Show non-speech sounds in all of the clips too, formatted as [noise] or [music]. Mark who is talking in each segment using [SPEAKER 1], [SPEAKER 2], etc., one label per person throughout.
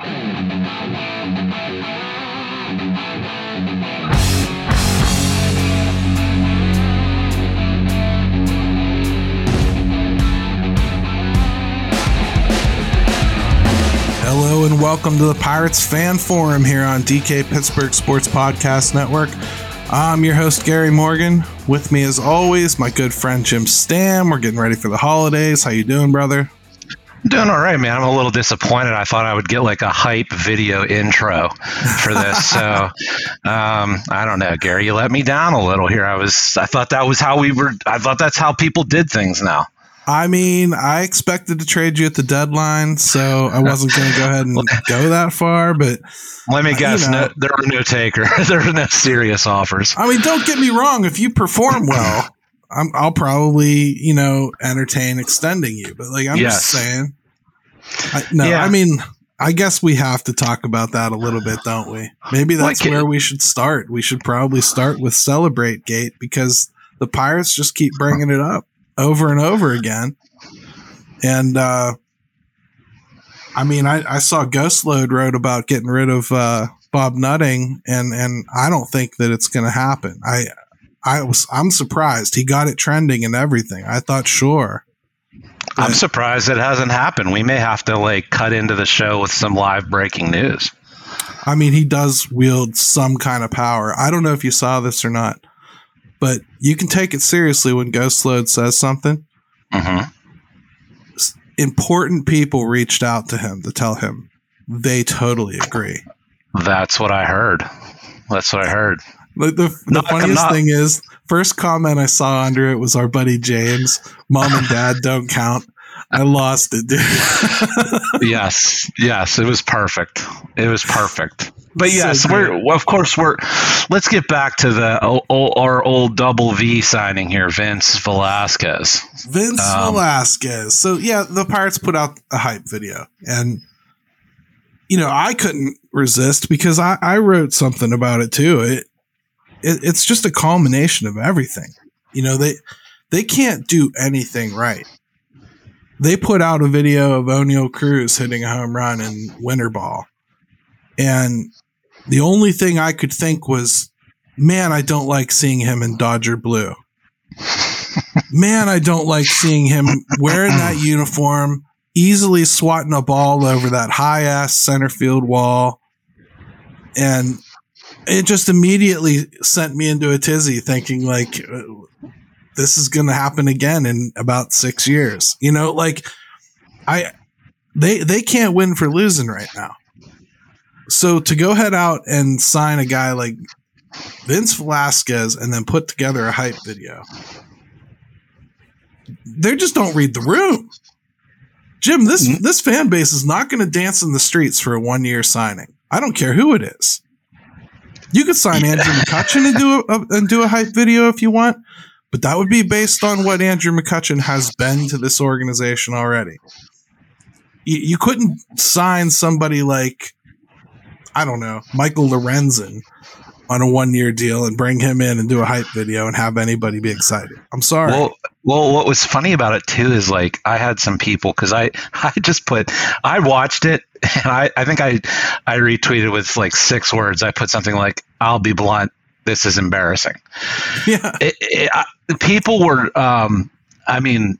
[SPEAKER 1] Hello and welcome to the Pirates Fan Forum here on DK Pittsburgh Sports Podcast Network. I'm your host Gary Morgan. With me, as always, my good friend Jim Stam. We're getting ready for the holidays. How you doing, brother?
[SPEAKER 2] Doing all right, man. I'm a little disappointed. I thought I would get like a hype video intro for this. so [laughs] um, I don't know, Gary. You let me down a little here. I was, I thought that was how we were. I thought that's how people did things now.
[SPEAKER 1] I mean, I expected to trade you at the deadline, so I wasn't going to go ahead and [laughs] go that far. But
[SPEAKER 2] let me guess, you know, no, there were no taker. [laughs] there were no serious offers.
[SPEAKER 1] I mean, don't get me wrong. If you perform well, i will probably you know entertain extending you. But like I'm yes. just saying, I, no, yeah. I mean. I guess we have to talk about that a little bit, don't we? Maybe that's like, where we should start. We should probably start with Celebrate Gate because the Pirates just keep bringing it up over and over again. And uh, I mean, I, I saw Ghost Load wrote about getting rid of uh, Bob Nutting, and and I don't think that it's going to happen. I I was I'm surprised he got it trending and everything. I thought sure.
[SPEAKER 2] I'm surprised it hasn't happened. We may have to like cut into the show with some live breaking news.
[SPEAKER 1] I mean, he does wield some kind of power. I don't know if you saw this or not but you can take it seriously when Ghost Load says something. Mm-hmm. Important people reached out to him to tell him they totally agree.
[SPEAKER 2] That's what I heard. That's what I heard.
[SPEAKER 1] The, the, the funniest thing is, first comment I saw under it was our buddy James. Mom and dad don't count. I lost it, dude. [laughs]
[SPEAKER 2] yes, yes, it was perfect. It was perfect. But yes, so we're of course we're. Let's get back to the our old double V signing here, Vince Velasquez.
[SPEAKER 1] Vince um, Velasquez. So yeah, the Pirates put out a hype video, and you know I couldn't resist because I, I wrote something about it too. It, it it's just a culmination of everything. You know they they can't do anything right. They put out a video of Oneil Cruz hitting a home run in winter ball. And the only thing I could think was, man, I don't like seeing him in Dodger blue. [laughs] man, I don't like seeing him wearing that uniform, easily swatting a ball over that high ass center field wall. And it just immediately sent me into a tizzy thinking like this is going to happen again in about 6 years. You know, like I they they can't win for losing right now. So to go head out and sign a guy like Vince Velasquez and then put together a hype video, they just don't read the room. Jim, this mm-hmm. this fan base is not going to dance in the streets for a one year signing. I don't care who it is. You could sign Andrew McCutchen and do a, and do a hype video if you want, but that would be based on what Andrew McCutchen has been to this organization already. You, you couldn't sign somebody like I don't know, Michael Lorenzen on a one year deal and bring him in and do a hype video and have anybody be excited. I'm sorry.
[SPEAKER 2] Well, well, what was funny about it too is like I had some people because I [laughs] I just put I watched it [laughs] and I I think I I retweeted with like six words. I put something like I'll be blunt. This is embarrassing. [laughs] Yeah. It, it, I, people were um I mean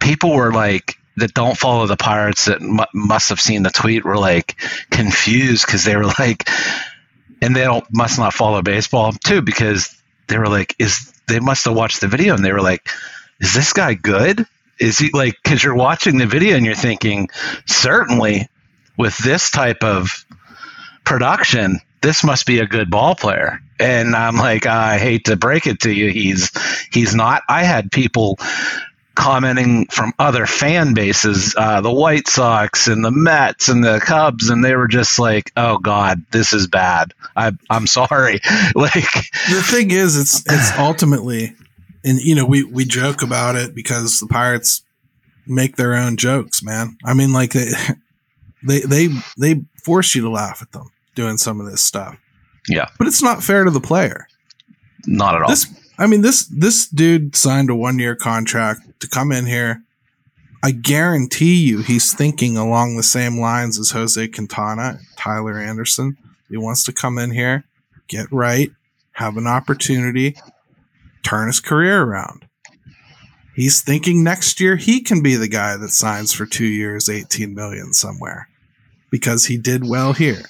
[SPEAKER 2] people were like that don't follow the Pirates that m- must have seen the tweet were like confused because they were like, and they don't must not follow baseball too because they were like, is they must have watched the video and they were like, is this guy good? Is he like because you're watching the video and you're thinking certainly with this type of production this must be a good ball player. And I'm like, I hate to break it to you, he's he's not. I had people commenting from other fan bases, uh, the White Sox and the Mets and the Cubs, and they were just like, "Oh God, this is bad. I, I'm sorry." [laughs] like
[SPEAKER 1] the thing is, it's it's ultimately, and you know, we we joke about it because the Pirates make their own jokes, man. I mean, like they [laughs] they they they force you to laugh at them doing some of this stuff.
[SPEAKER 2] Yeah.
[SPEAKER 1] But it's not fair to the player.
[SPEAKER 2] Not at all.
[SPEAKER 1] This I mean this this dude signed a 1-year contract to come in here. I guarantee you he's thinking along the same lines as Jose Quintana, Tyler Anderson. He wants to come in here, get right, have an opportunity, turn his career around. He's thinking next year he can be the guy that signs for 2 years 18 million somewhere because he did well here.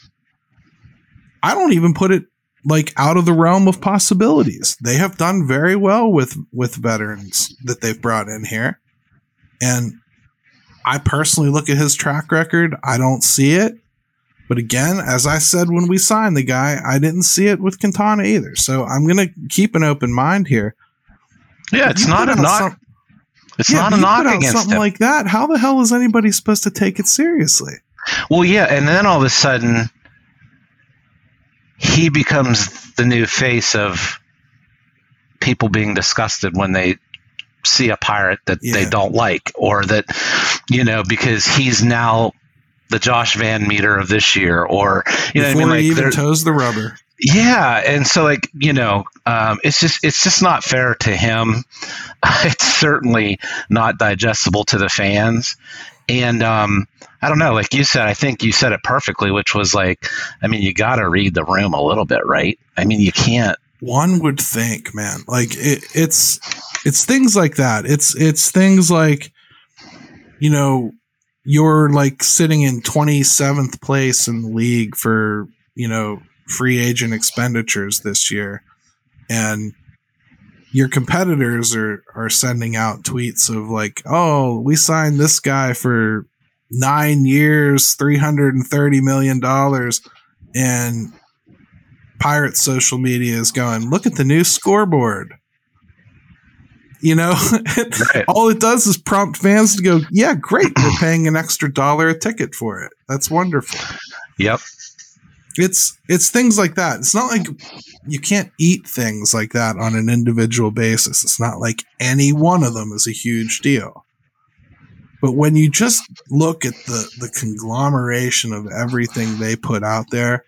[SPEAKER 1] I don't even put it like out of the realm of possibilities. They have done very well with with veterans that they've brought in here. And I personally look at his track record, I don't see it. But again, as I said when we signed the guy, I didn't see it with Quintana either. So I'm going to keep an open mind here.
[SPEAKER 2] Yeah, it's not a knock. Some, it's yeah, not a knock against
[SPEAKER 1] something
[SPEAKER 2] him.
[SPEAKER 1] like that. How the hell is anybody supposed to take it seriously?
[SPEAKER 2] Well, yeah, and then all of a sudden he becomes the new face of people being disgusted when they see a pirate that yeah. they don't like or that you know because he's now the Josh VanMeter of this year or you
[SPEAKER 1] know
[SPEAKER 2] Before
[SPEAKER 1] I mean like he even toes the rubber.
[SPEAKER 2] Yeah and so like you know um, it's just it's just not fair to him. [laughs] It's certainly not digestible to the fans and um, I don't know, like you said, I think you said it perfectly, which was like, I mean, you got to read the room a little bit, right? I mean, you can't.
[SPEAKER 1] One would think, man, like it, it's it's things like that. It's it's things like, you know, you're like sitting in 27th place in the league for you know free agent expenditures this year, and your competitors are are sending out tweets of like, "Oh, we signed this guy for 9 years, 330 million dollars." And Pirate social media is going, "Look at the new scoreboard." You know, [laughs] right. all it does is prompt fans to go, "Yeah, great, we're paying an extra dollar a ticket for it. That's wonderful."
[SPEAKER 2] Yep
[SPEAKER 1] it's it's things like that. It's not like you can't eat things like that on an individual basis. It's not like any one of them is a huge deal. But when you just look at the the conglomeration of everything they put out there,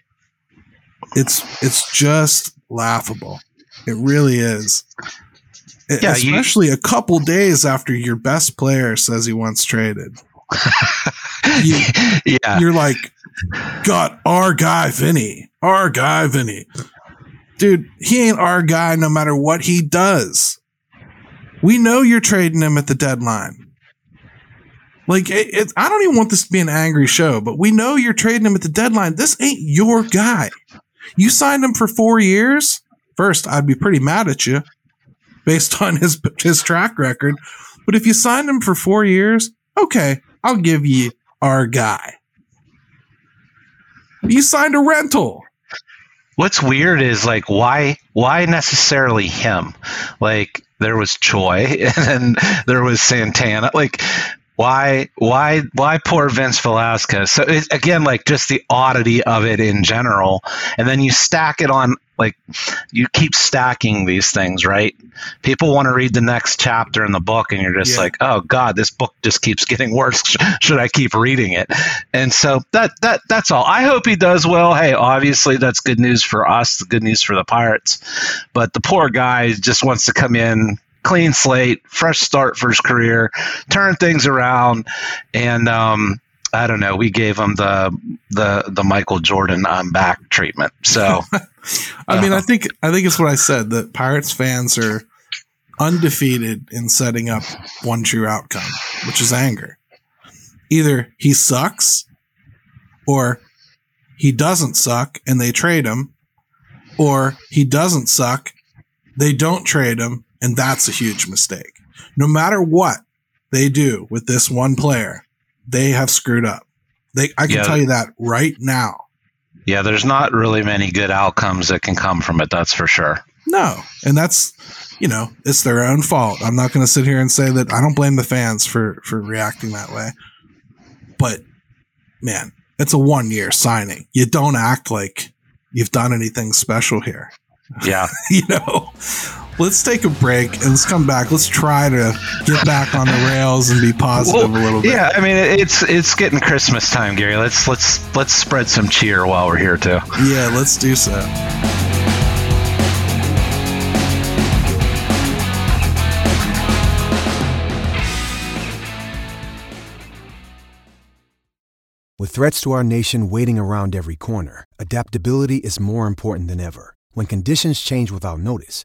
[SPEAKER 1] it's it's just laughable. It really is. Yeah, Especially you, a couple days after your best player says he wants traded. You, [laughs] yeah. You're like, got our guy Vinny, our guy Vinny. Dude, he ain't our guy no matter what he does. We know you're trading him at the deadline. Like, it, it, I don't even want this to be an angry show, but we know you're trading him at the deadline. This ain't your guy. You signed him for four years. First, I'd be pretty mad at you based [laughs] on his his track record. But if you signed him for four years, okay, I'll give you our guy. You signed a rental.
[SPEAKER 2] What's weird is like why why necessarily him? Like there was Choi [laughs] and then there was Santana. Like why why why poor Vince Velasquez? So again, like just the oddity of it in general, and then you stack it on like you keep stacking these things, right? People want to read the next chapter in the book, and you're just yeah. like, oh god, this book just keeps getting worse. Should I keep reading it? And so that that that's all. I hope he does well. Hey, obviously that's good news for us, good news for the Pirates, but the poor guy just wants to come in clean slate, fresh start for his career, turn things around, and um, I don't know. We gave him the the the Michael Jordan I'm back treatment. So, [laughs]
[SPEAKER 1] I mean, I uh, think I think it's what I said that Pirates fans are undefeated in setting up one true outcome, which is anger. Either he sucks or he doesn't suck and they trade him, or he doesn't suck, they don't trade him, and that's a huge mistake. No matter what they do with this one player, they have screwed up. They, I can
[SPEAKER 2] Yeah.
[SPEAKER 1] tell you that right now.
[SPEAKER 2] Yeah, there's not really many good outcomes that can come from it. That's for sure.
[SPEAKER 1] No, and that's you know it's their own fault. I'm not going to sit here and say that I don't blame the fans for for reacting that way. But man, it's a one year signing. You don't act like you've done anything special here.
[SPEAKER 2] Yeah. [laughs]
[SPEAKER 1] you know, let's take a break and let's come back. Let's try to get back on the rails and be positive a little bit.
[SPEAKER 2] yeah. I mean, it's it's getting Christmas time, Gary. Let's let's let's spread some cheer while we're here too.
[SPEAKER 1] Yeah, let's do so.
[SPEAKER 3] With threats to our nation waiting around every corner, adaptability is more important than ever. When conditions change without notice,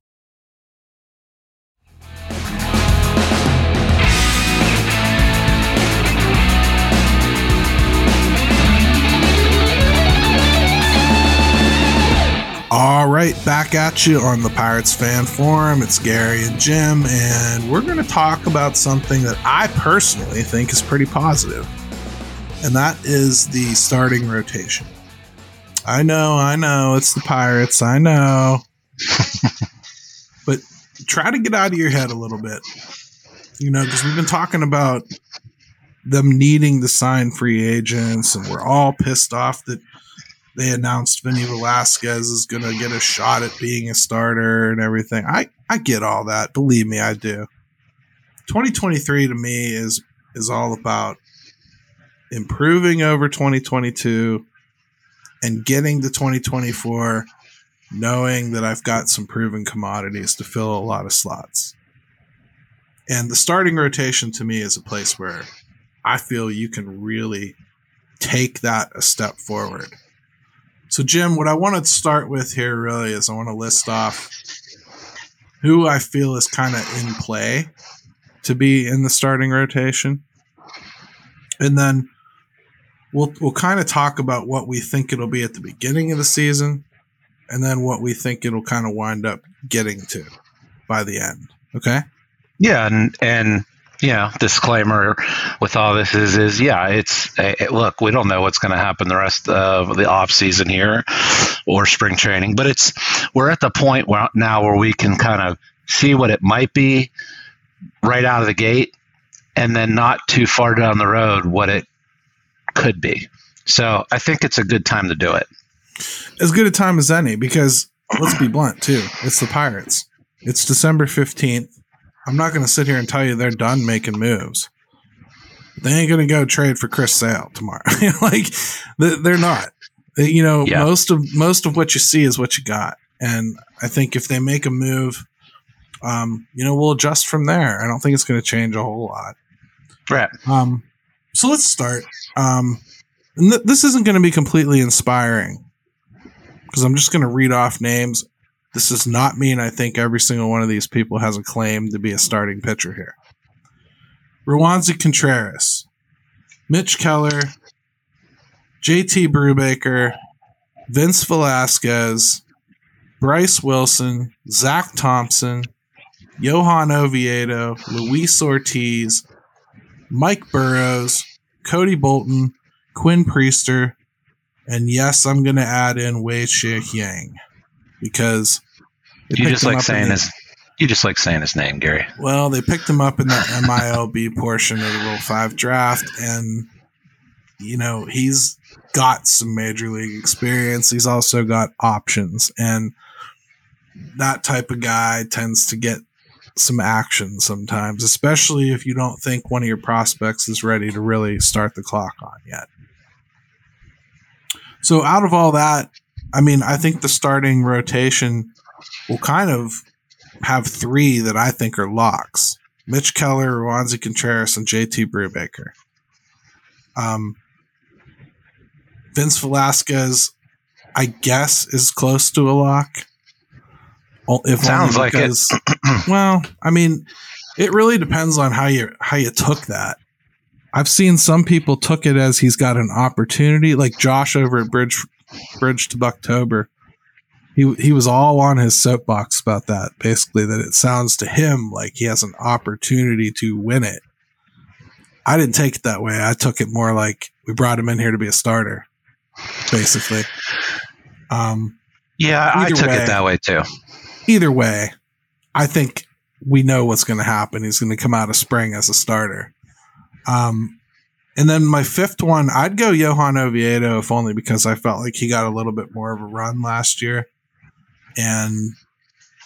[SPEAKER 1] All right, back at you on the Pirates Fan Forum. It's Gary and Jim, and we're going to talk about something that I personally think is pretty positive, and that is the starting rotation. I know, I know, it's the Pirates, I know, [laughs] but try to get out of your head a little bit, you know, because we've been talking about them needing to sign free agents, and we're all pissed off that they announced Vinny Velasquez is going to get a shot at being a starter and everything. I, I get all that. Believe me, I do. 2023 to me is is all about improving over 2022 and getting to 2024 knowing that I've got some proven commodities to fill a lot of slots. And the starting rotation to me is a place where I feel you can really take that a step forward. So, Jim, what I want to start with here really is I want to list off who I feel is kind of in play to be in the starting rotation. And then we'll we'll kind of talk about what we think it'll be at the beginning of the season and then what we think it'll kind of wind up getting to by the end. Okay?
[SPEAKER 2] Yeah, and and you know, disclaimer with all this is is yeah, it's eh, look, we don't know what's going to happen the rest of the off season here or spring training, but it's we're at the point where now where we can kind of see what it might be right out of the gate, and then not too far down the road what it could be. So I think it's a good time to do it.
[SPEAKER 1] As good a time as any because let's be blunt too. It's the Pirates. It's December 15th. I'm not going to sit here and tell you they're done making moves. They ain't going to go trade for Chris Sale tomorrow. [laughs] like they- they're not. You know,
[SPEAKER 2] Yeah.
[SPEAKER 1] most of most of what you see is what you got. And I think if they make a move, um, you know, we'll adjust from there. I don't think it's going to change a whole lot.
[SPEAKER 2] Right.
[SPEAKER 1] Um, so let's start. Um, and th- this isn't going to be completely inspiring because I'm just going to read off names. This does not mean I think every single one of these people has a claim to be a starting pitcher here. Roansy Contreras, Mitch Keller, JT Brubaker, Vince Velasquez, Bryce Wilson, Zach Thompson, Johan Oviedo, Luis Ortiz, Mike Burrows, Cody Bolton, Quinn Priester, and yes, I'm going to add in Wei Shi Yang because
[SPEAKER 2] You just like saying
[SPEAKER 1] the-
[SPEAKER 2] his you just like saying his name, Gary.
[SPEAKER 1] Well, they picked him up in the MILB portion of the Rule Five draft, and you know he's got some major league experience. He's also got options, and that type of guy tends to get some action sometimes, especially if you don't think one of your prospects is ready to really start the clock on yet. So, out of all that, I mean, I think the starting rotation will kind of have three that I think are locks: Mitch Keller, Roansy Contreras, and JT Brubaker. Um, Vince Velasquez, I guess, is close to a lock.
[SPEAKER 2] If Sounds like it. [clears throat]
[SPEAKER 1] well, I mean, it really depends on how you how you took that. I've seen some people took it as he's got an opportunity, like Josh over at Bridge Bridge to Bucktober. He he was all on his soapbox about that, basically that it sounds to him like he has an opportunity to win it. I didn't take it that way. I took it more like we brought him in here to be a starter, basically. Um,
[SPEAKER 2] yeah, I took way, it that way too.
[SPEAKER 1] Either way, I think we know what's going to happen. He's going to come out of spring as a starter. Um, and then my fifth one, I'd go Johan Oviedo if only because I felt like he got a little bit more of a run last year. And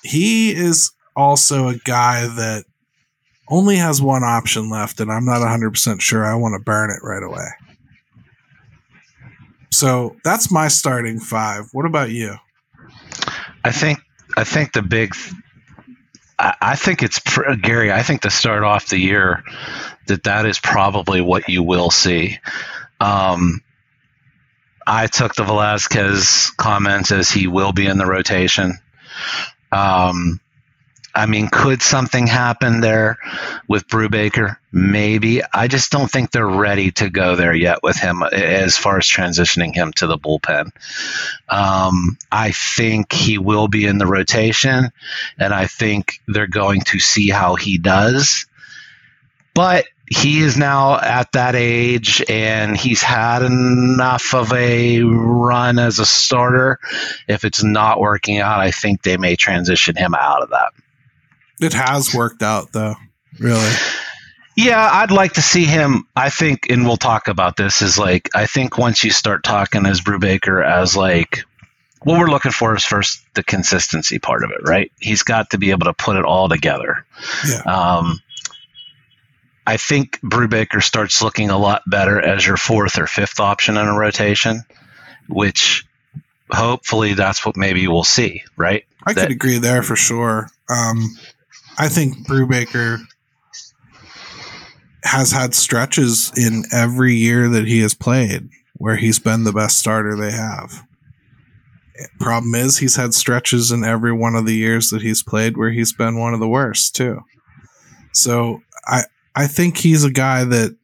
[SPEAKER 1] he is also a guy that only has one option left, and I'm not 100% sure I want to burn it right away. So that's my starting five. What about you?
[SPEAKER 2] I think I think the big I, think it's Gary. I think to start off the year, that that is probably what you will see. Um, I took the Velasquez comments as he will be in the rotation. Um, I mean, could something happen there with Brubaker? Maybe. I just don't think they're ready to go there yet with him as far as transitioning him to the bullpen. Um, I think he will be in the rotation, and I think they're going to see how he does. But he is now at that age and he's had enough of a run as a starter. If it's not working out, I think they may transition him out of that.
[SPEAKER 1] It has worked out though, really.
[SPEAKER 2] Yeah, I'd like to see him. I think, and we'll talk about this. Is like I think once you start talking as Brubaker as like what we're looking for is first the consistency part of it, right? He's got to be able to put it all together. Yeah. Um, I think Brubaker starts looking a lot better as your fourth or fifth option in a rotation, which hopefully that's what maybe we'll see, right?
[SPEAKER 1] I
[SPEAKER 2] that,
[SPEAKER 1] could agree there for sure. Um, I think Brubaker has had stretches in every year that he has played where he's been the best starter they have. Problem is, he's had stretches in every one of the years that he's played where he's been one of the worst too. So I I think he's a guy that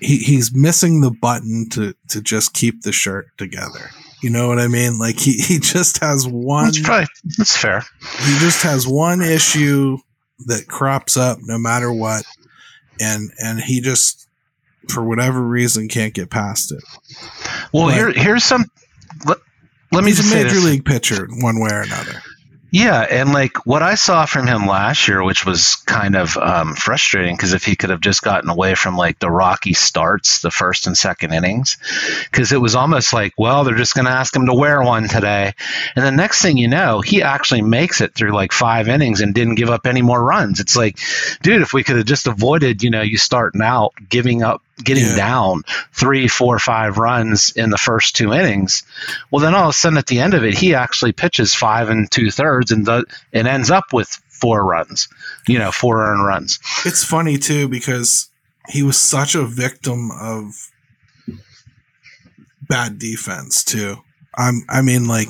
[SPEAKER 1] he, he's missing the button to to just keep the shirt together. You know what I mean? Like he, he just has one.
[SPEAKER 2] That's probably that's fair.
[SPEAKER 1] He just has one issue that crops up no matter what, and and he just for whatever reason can't get past it.
[SPEAKER 2] Well, but here here's some. Let, let me
[SPEAKER 1] he's
[SPEAKER 2] just
[SPEAKER 1] a major league pitcher one way or another.
[SPEAKER 2] Yeah, and like what I saw from him last year, which was kind of um, frustrating because if he could have just gotten away from like the rocky starts, the first and second innings, because it was almost like, well, they're just going to ask him to wear one today, and the next thing you know, he actually makes it through like five innings and didn't give up any more runs. It's like, dude, if we could have just avoided, you know, you starting out giving up getting yeah. down three, four, five runs in the first two innings. Well, then all of a sudden at the end of it, he actually pitches five and two thirds and the, and ends up with four runs, you know, four earned runs.
[SPEAKER 1] It's funny too because he was such a victim of bad defense too. I'm, I mean, like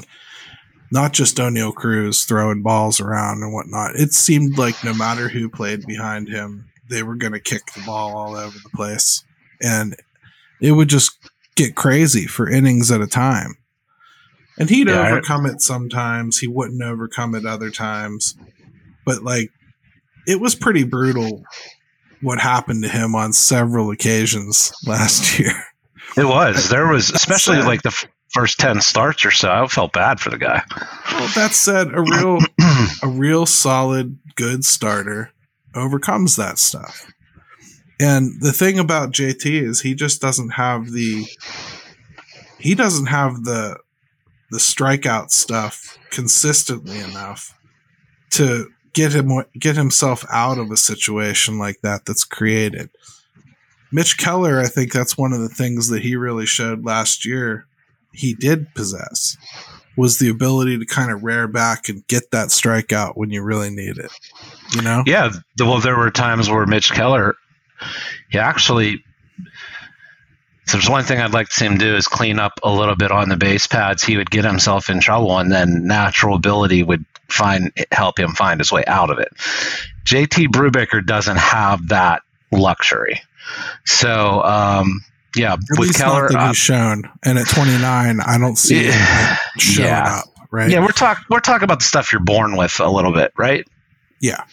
[SPEAKER 1] not just Oneil Cruz throwing balls around and whatnot. It seemed like no matter who played behind him, they were going to kick the ball all over the place and it would just get crazy for innings at a time. And he'd yeah, overcome it sometimes. He wouldn't overcome it other times. But like it was pretty brutal what happened to him on several occasions [laughs] last year.
[SPEAKER 2] It was. There was especially like the first 10 starts or so. I felt bad for the guy.
[SPEAKER 1] Well, that said, a real [clears throat] a real solid good starter overcomes that stuff. And the thing about JT is he just doesn't have the he doesn't have the the strikeout stuff consistently enough to get him get himself out of a situation like that that's created. Mitch Keller, I think that's one of the things that he really showed last year he did possess was the ability to kind of rear back and get that strikeout when you really need it. You know?
[SPEAKER 2] Yeah. Well, there were times where Mitch Keller, he actually. So there's one thing I'd like to see him do is clean up a little bit on the base pads. He would get himself in trouble, and then natural ability would find help him find his way out of it. JT Brubaker doesn't have that luxury. So um, yeah,
[SPEAKER 1] At
[SPEAKER 2] with Keller,
[SPEAKER 1] not
[SPEAKER 2] uh,
[SPEAKER 1] he's shown. And at 29, I don't see
[SPEAKER 2] Yeah.
[SPEAKER 1] him showing
[SPEAKER 2] Yeah.
[SPEAKER 1] up. Right.
[SPEAKER 2] yeah, we're talking we're talking about the stuff you're born with a little bit, right?
[SPEAKER 1] Yeah.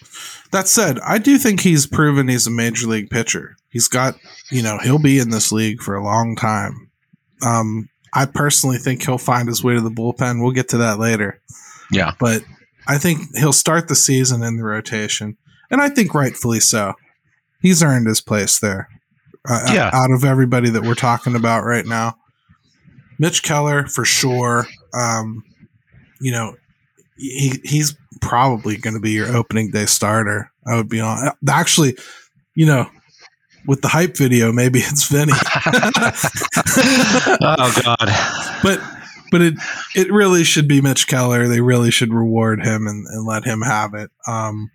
[SPEAKER 1] That said, I do think he's proven he's a major league pitcher. He's got, you know, he'll be in this league for a long time. Um, I personally think he'll find his way to the bullpen. We'll get to that later.
[SPEAKER 2] Yeah.
[SPEAKER 1] But I think he'll start the season in the rotation, and I think rightfully so. He's earned his place there. Uh,
[SPEAKER 2] Yeah.
[SPEAKER 1] Out of everybody that we're talking about right now, Mitch Keller for sure. Um, you know, he he's probably going to be your opening day starter. I would be on. Actually, you know, with the hype video, maybe it's Vinny. [laughs]
[SPEAKER 2] oh God.
[SPEAKER 1] but but it it really should be Mitch Keller. They really should reward him and, and let him have it. Um,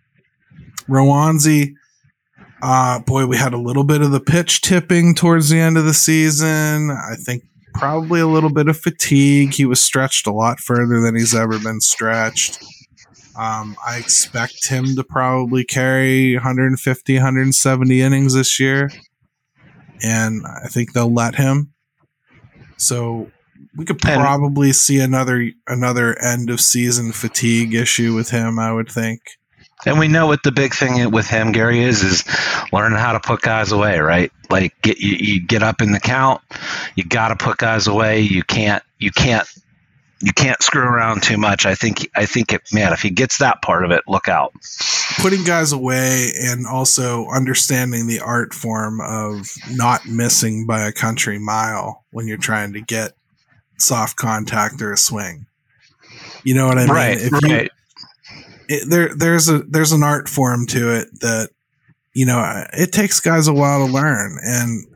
[SPEAKER 1] Roansy, uh, boy, we had a little bit of the pitch tipping towards the end of the season. I think probably a little bit of fatigue. He was stretched a lot further than he's ever been stretched. Um, I expect him to probably carry 150, 170 innings this year. And I think they'll let him. So we could probably see another another end of season fatigue issue with him, I would think.
[SPEAKER 2] And we know what the big thing with him, Gary, is is learning how to put guys away, right? Like get you, you get up in the count, you got to put guys away. You can't you can't you can't screw around too much. I think I think it, man, if he gets that part of it, look out.
[SPEAKER 1] Putting guys away and also understanding the art form of not missing by a country mile when you're trying to get soft contact or a swing. You know what I mean?
[SPEAKER 2] right,
[SPEAKER 1] If you-
[SPEAKER 2] right.
[SPEAKER 1] It, there there's a there's an art form to it that you know it takes guys a while to learn. And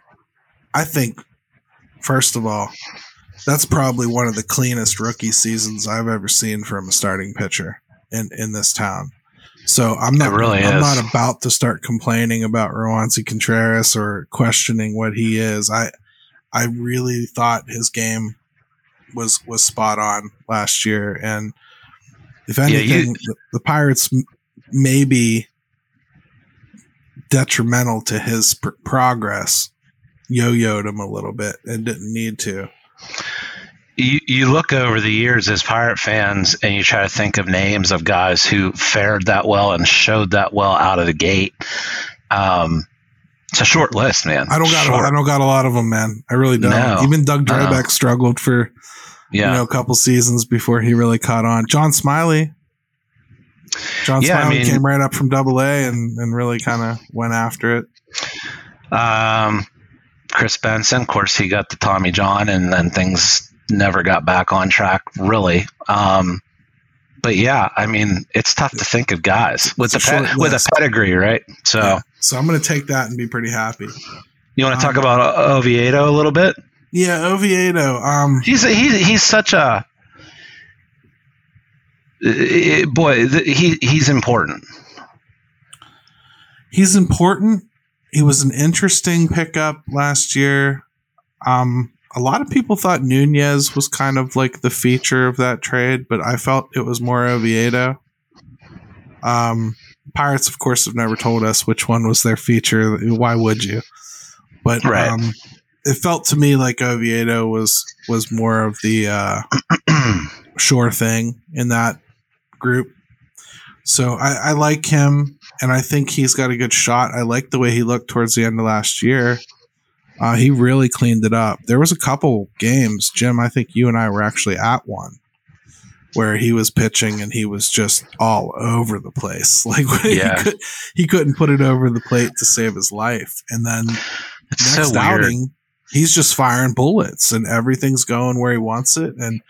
[SPEAKER 1] i think first of all that's probably one of the cleanest rookie seasons i've ever seen from a starting pitcher in in this town. So i'm not
[SPEAKER 2] It really
[SPEAKER 1] i'm
[SPEAKER 2] is.
[SPEAKER 1] not about to start complaining about Roansy Contreras or questioning what he is. I i really thought his game was was spot on last year. And if
[SPEAKER 2] Yeah, you-
[SPEAKER 1] anything, the, the Pirates m- may be detrimental to his pr- progress. Yo-yoed him a little bit and didn't need to.
[SPEAKER 2] you, you look over the years as pirate fans and you try to think of names of guys who fared that well and showed that well out of the gate um, it's a short list man
[SPEAKER 1] I don't got a. I don't got a lot of them, man. I really don't.
[SPEAKER 2] No.
[SPEAKER 1] Even Doug
[SPEAKER 2] No.
[SPEAKER 1] Struggled for
[SPEAKER 2] yeah
[SPEAKER 1] you know a couple seasons before he really caught on. John Smiley. John
[SPEAKER 2] Yeah, I
[SPEAKER 1] Smiley
[SPEAKER 2] mean-
[SPEAKER 1] came right up from Double A and, and really kind of went after it.
[SPEAKER 2] um, chris benson of course he got the tommy john and then things never got back on track really um, but yeah i mean it's tough to think of guys with
[SPEAKER 1] It's
[SPEAKER 2] the
[SPEAKER 1] a
[SPEAKER 2] pe- with a pedigree right so
[SPEAKER 1] Yeah. So I'm going to take that and be pretty happy.
[SPEAKER 2] you want to talk
[SPEAKER 1] Um,
[SPEAKER 2] about oviedo a little bit
[SPEAKER 1] Yeah, Oviedo. Um,
[SPEAKER 2] He's he's he's such a eh, boy. th- He he's important.
[SPEAKER 1] he's important. He was an interesting pickup last year. Um, a lot of people thought Nunez was kind of like the feature of that trade, but I felt it was more Oviedo. Um, Pirates, of course, have never told us which one was their feature. Why would you? But
[SPEAKER 2] Right.
[SPEAKER 1] um, it felt to me like Oviedo was was more of the uh, [clears throat] sure thing in that group. So I, I like him, and I think he's got a good shot. I like the way he looked towards the end of last year. Uh, he really cleaned it up. There was a couple games, Jim. I think you and I were actually at one where he was pitching and he was just all over the place. [laughs] Like
[SPEAKER 2] Yeah.
[SPEAKER 1] he, could, he couldn't put it over the plate to save his life. And then
[SPEAKER 2] It's
[SPEAKER 1] next
[SPEAKER 2] so
[SPEAKER 1] outing, he's just firing bullets and everything's going where he wants it. And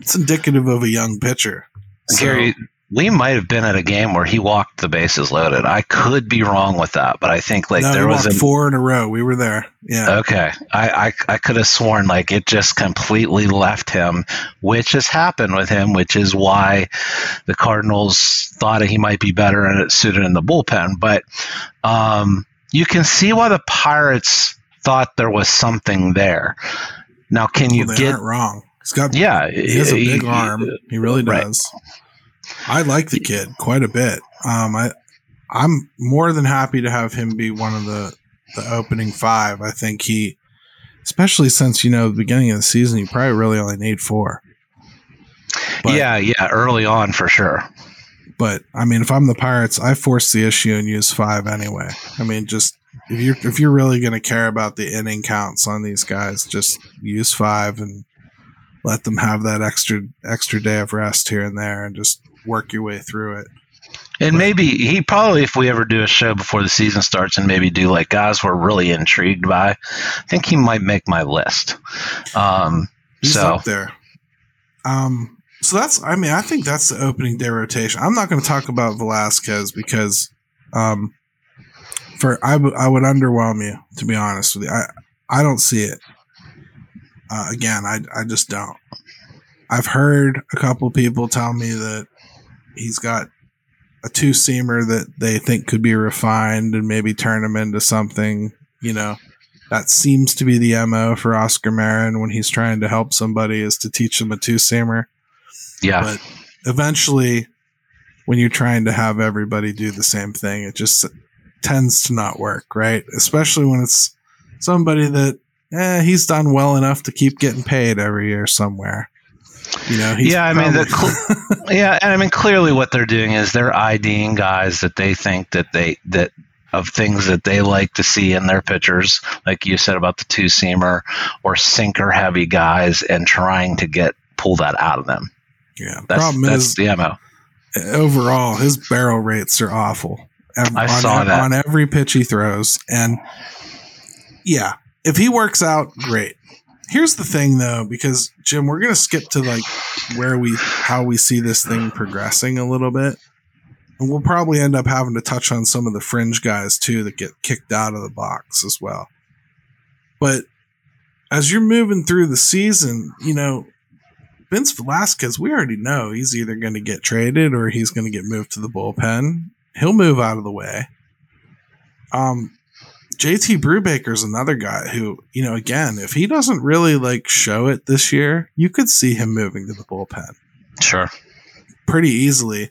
[SPEAKER 1] it's indicative of a young pitcher. So-
[SPEAKER 2] Gary, we might have been at a game where he walked the bases loaded. I could be wrong with that, but I think like
[SPEAKER 1] no,
[SPEAKER 2] there was a
[SPEAKER 1] four in a row. We were there. Yeah.
[SPEAKER 2] Okay, I, I I could have sworn like it just completely left him, which has happened with him, which is why the Cardinals thought he might be better and it suited in the bullpen. But um, you can see why the Pirates thought there was something there. Now, can you
[SPEAKER 1] Well,
[SPEAKER 2] get?
[SPEAKER 1] wrong. He's got
[SPEAKER 2] Yeah,
[SPEAKER 1] he has a big
[SPEAKER 2] he-
[SPEAKER 1] arm. He really
[SPEAKER 2] right.
[SPEAKER 1] does. I like the kid quite a bit. Um, I I'm more than happy to have him be one of the the opening five. I think he, especially since you know the beginning of the season, you probably really only need four. But-
[SPEAKER 2] yeah, yeah, early on for sure.
[SPEAKER 1] But I mean, if I'm the Pirates, I force the issue and use five anyway. I mean, just if you're if you're really going to care about the inning counts on these guys, just use five and let them have that extra extra day of rest here and there, and just work your way through it.
[SPEAKER 2] And maybe he probably, if we ever do a show before the season starts, and maybe do like guys we're really intrigued by, I think he might make my list. Um,
[SPEAKER 1] He's
[SPEAKER 2] so
[SPEAKER 1] up there. Um, so that's I mean I think that's the opening day rotation. I'm not going to talk about Velasquez because um, for I would I would underwhelm you to be honest with you. I I don't see it. Uh, again, I I just don't. I've heard a couple people tell me that he's got a two seamer that they think could be refined and maybe turn him into something, you know, that seems to be the mo for Oscar Marin when he's trying to help somebody is to teach them a two seamer.
[SPEAKER 2] yeah,
[SPEAKER 1] But eventually, when you're trying to have everybody do the same thing, it just tends to not work, right? Especially when it's somebody that eh, he's done well enough to keep getting paid every year somewhere. You know, he's
[SPEAKER 2] Yeah, I mean, the
[SPEAKER 1] probably- [laughs]
[SPEAKER 2] yeah, and I mean clearly what they're doing is they're IDing guys that they think that they that of things that they like to see in their pitchers, like you said about the two seamer or sinker heavy guys, and trying to get pull that out of them.
[SPEAKER 1] yeah.
[SPEAKER 2] That's
[SPEAKER 1] Problem
[SPEAKER 2] that's
[SPEAKER 1] is,
[SPEAKER 2] the mo.
[SPEAKER 1] overall, his barrel rates are awful.
[SPEAKER 2] I
[SPEAKER 1] on,
[SPEAKER 2] saw that.
[SPEAKER 1] on every pitch he throws, and yeah, if he works out, great. Here's the thing, though, because Jim, we're gonna skip to like where we how we see this thing progressing a little bit, and we'll probably end up having to touch on some of the fringe guys too that get kicked out of the box as well. But as you're moving through the season, you know, Vince Velasquez, we already know he's either going to get traded or he's going to get moved to the bullpen. He'll move out of the way. Um, JT Brubaker's another guy who, you know, again, if he doesn't really like show it this year, you could see him moving to the bullpen
[SPEAKER 2] Sure.
[SPEAKER 1] pretty easily.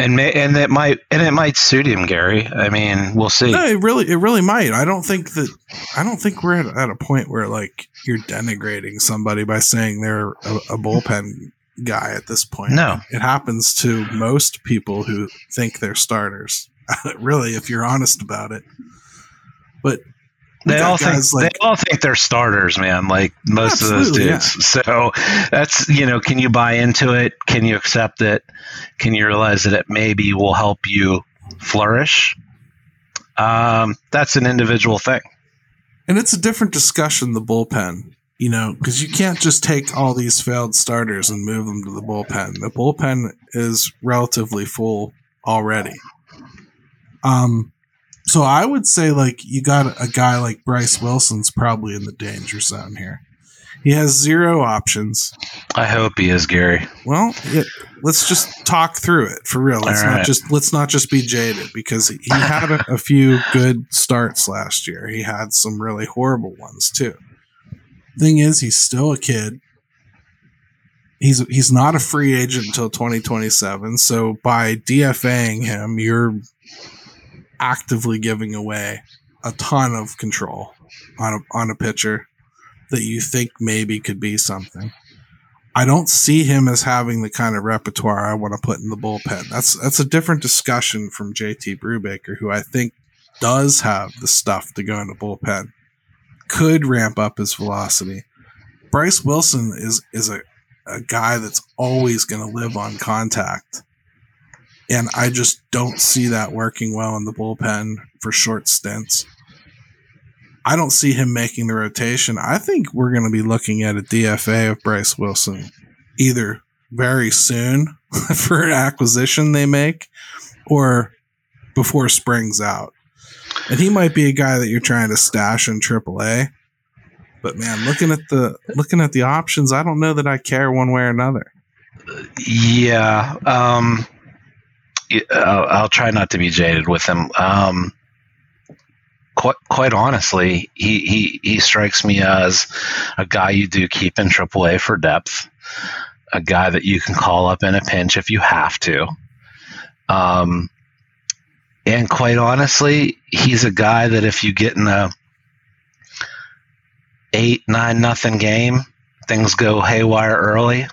[SPEAKER 2] And may, and it might and it might suit him, Gary. I mean, we'll see.
[SPEAKER 1] No, it really, it really might. I don't think that. I don't think we're at, at a point where like you're denigrating somebody by saying they're a, a bullpen guy at this point.
[SPEAKER 2] No.
[SPEAKER 1] it happens to most people who think they're starters. [laughs] really, if you're honest about it. But
[SPEAKER 2] They all think
[SPEAKER 1] like-
[SPEAKER 2] they all think they're starters, man. Like most of those dudes. So that's you know, can you buy into it? Can you accept it? Can you realize that it maybe will help you flourish? Um, that's an individual thing.
[SPEAKER 1] And it's a different discussion, the bullpen, you know, because you can't just take all these failed starters and move them to the bullpen. The bullpen is relatively full already. Um, so I would say, like, you got a guy like Bryce Wilson's probably in the danger zone here. He has zero options.
[SPEAKER 2] I hope he is, Gary.
[SPEAKER 1] Well, it, let's just talk through it for real. Let's
[SPEAKER 2] All
[SPEAKER 1] not
[SPEAKER 2] right.
[SPEAKER 1] just let's not just be jaded because he had a, a few good starts last year. He had some really horrible ones too. Thing is, he's still a kid. He's he's not a free agent until 2027. So by DFAing him, you're actively giving away a ton of control on a, on a pitcher that you think maybe could be something. I don't see him as having the kind of repertoire I want to put in the bullpen. That's that's a different discussion from JT Brubaker, who I think does have the stuff to go in the bullpen. Could ramp up his velocity. Bryce Wilson is is a, a guy that's always going to live on contact. And I just don't see that working well in the bullpen for short stints. I don't see him making the rotation. I think we're going to be looking at a DFA of Bryce Wilson either very soon [laughs] for an acquisition they make or before spring's out. And he might be a guy that you're trying to stash in AAA. But man, looking at the looking at the options, I don't know that I care one way or another.
[SPEAKER 2] Yeah, um, I'll, I'll try not to be jaded with him. Um, quite quite honestly, he, he he strikes me as a guy you do keep in AAA for depth, a guy that you can call up in a pinch if you have to. Um, and quite honestly, he's a guy that if you get in a eight nine nothing game, things go haywire early.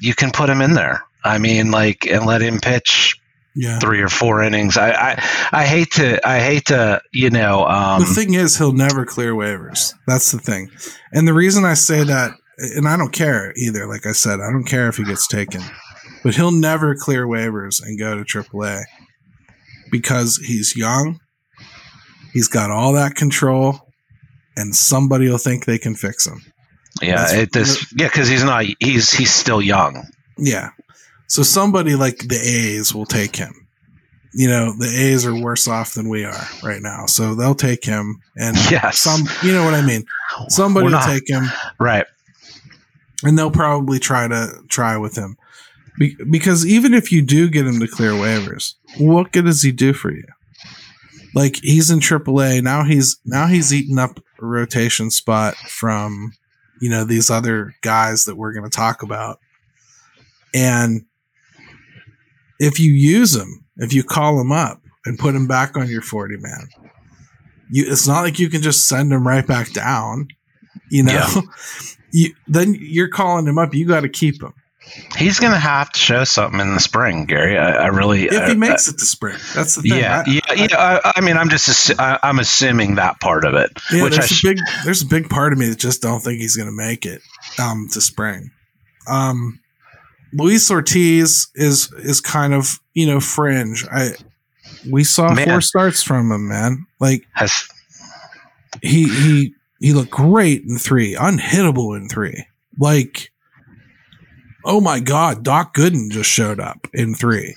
[SPEAKER 2] You can put him in there. I mean, like, and let him pitch
[SPEAKER 1] Yeah.
[SPEAKER 2] three or four innings. I, I, I hate to, I hate to, you know, um,
[SPEAKER 1] the thing is, he'll never clear waivers. That's the thing. And the reason I say that, and I don't care either, like I said, I don't care if he gets taken, but he'll never clear waivers and go to AAA because he's young. He's got all that control, and somebody will think they can fix him.
[SPEAKER 2] yeah, it, this, yeah, because he's not, he's, he's still young.
[SPEAKER 1] Yeah. So somebody like the A's will take him. You know, the A's are worse off than we are right now. So they'll take him and [laughs]
[SPEAKER 2] Yes.
[SPEAKER 1] some you know what I mean. Somebody
[SPEAKER 2] We're
[SPEAKER 1] will take him
[SPEAKER 2] Right.
[SPEAKER 1] and they'll probably try to try with him. Be- because even if you do get him to clear waivers, what good does he do for you? Like he's in AAA now. He's now he's eating up a rotation spot from you know these other guys that we're going to talk about. And if you use him, if you call him up and put him back on your forty man, you it's not like you can just send him right back down. You know,
[SPEAKER 2] Yeah. [laughs]
[SPEAKER 1] you then you're calling him up. You got to keep him
[SPEAKER 2] He's going to have to show something in the spring, Gary. I, I really,
[SPEAKER 1] if
[SPEAKER 2] I-
[SPEAKER 1] he makes it to spring. That's the thing.
[SPEAKER 2] yeah,
[SPEAKER 1] I-
[SPEAKER 2] yeah, yeah. I, I mean, I'm just, I, I'm assuming that part of it,
[SPEAKER 1] yeah.
[SPEAKER 2] which I,
[SPEAKER 1] There's a big there's a big part of me that just don't think he's going to make it um, to spring. Um, Luis Ortiz is is kind of you know fringe. I we saw
[SPEAKER 2] Man.
[SPEAKER 1] four starts from him, man. Like
[SPEAKER 2] has,
[SPEAKER 1] he he he looked great in three, unhittable in three. Like, oh my god, Doc Gooden just showed up in three.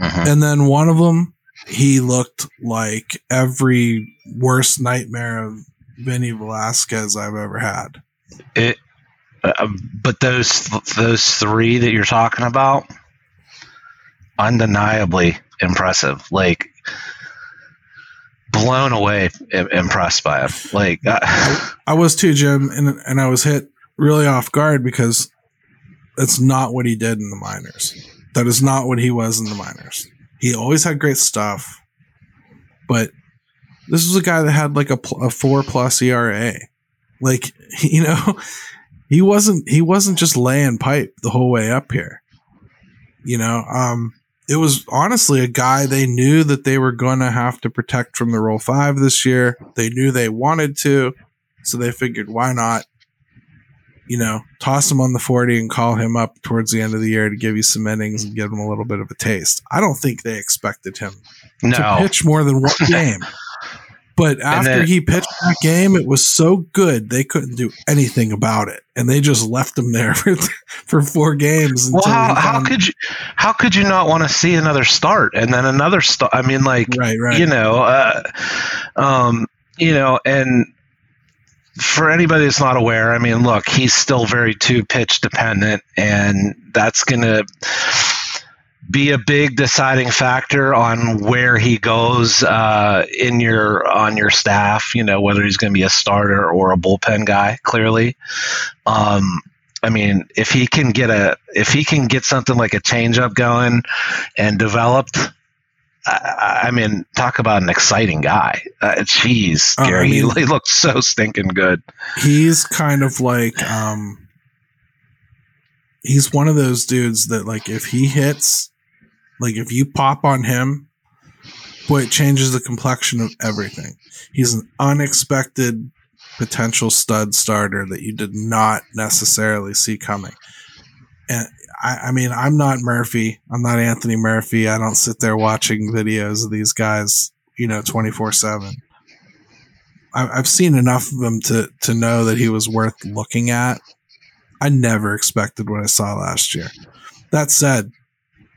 [SPEAKER 2] Mhm.
[SPEAKER 1] And then one of them, he looked like every worst nightmare of Vinny Velasquez I've ever had.
[SPEAKER 2] it, uh, but those, those three that you're talking about, undeniably impressive. Like, blown away, impressed by him. Like, uh,
[SPEAKER 1] I was too, Jim, and and I was hit really off guard because that's not what he did in the minors. That is not what he was in the minors. He always had great stuff, but this was a guy that had like a, a four plus ERA. Like [laughs] you know, he wasn't he wasn't just laying pipe the whole way up here. You know, um, it was honestly a guy they knew that they were going to have to protect from the Rule five this year. They knew they wanted to, so they figured why not, you know, toss him on the 40 and call him up towards the end of the year to give you some innings and give him a little bit of a taste. I don't think they expected him to pitch more than one [laughs] game. But after
[SPEAKER 2] then-
[SPEAKER 1] he pitched that game, it was so good they couldn't do anything about it, and they just left him there [laughs] for, for four games.
[SPEAKER 2] Well, how, how could you, how could you not want to see another start and then another start? I mean, like,
[SPEAKER 1] right, right,
[SPEAKER 2] you know, uh, um, you know, and for anybody that's not aware, I mean, look, he's still very two pitch dependent, and that's going to be a big deciding factor on where he goes uh, in your on your staff. You know, whether he's going to be a starter or a bullpen guy. Clearly, um, I mean, if he can get a if he can get something like a changeup going and developed, I, I mean, talk about an exciting guy. Uh, jeez,
[SPEAKER 1] Uh, I
[SPEAKER 2] Gary,
[SPEAKER 1] mean-
[SPEAKER 2] he, [laughs] he looks so stinking good.
[SPEAKER 1] he's kind of like um he's one of those dudes that like if he hits like if you pop on him boy it changes the complexion of everything he's an unexpected potential stud starter that you did not necessarily see coming and I, I mean i'm not murphy i'm not anthony murphy i don't sit there watching videos of these guys you know 24 7 I- I've seen enough of him to to know that he was worth looking at. I never expected what I saw last year. That said,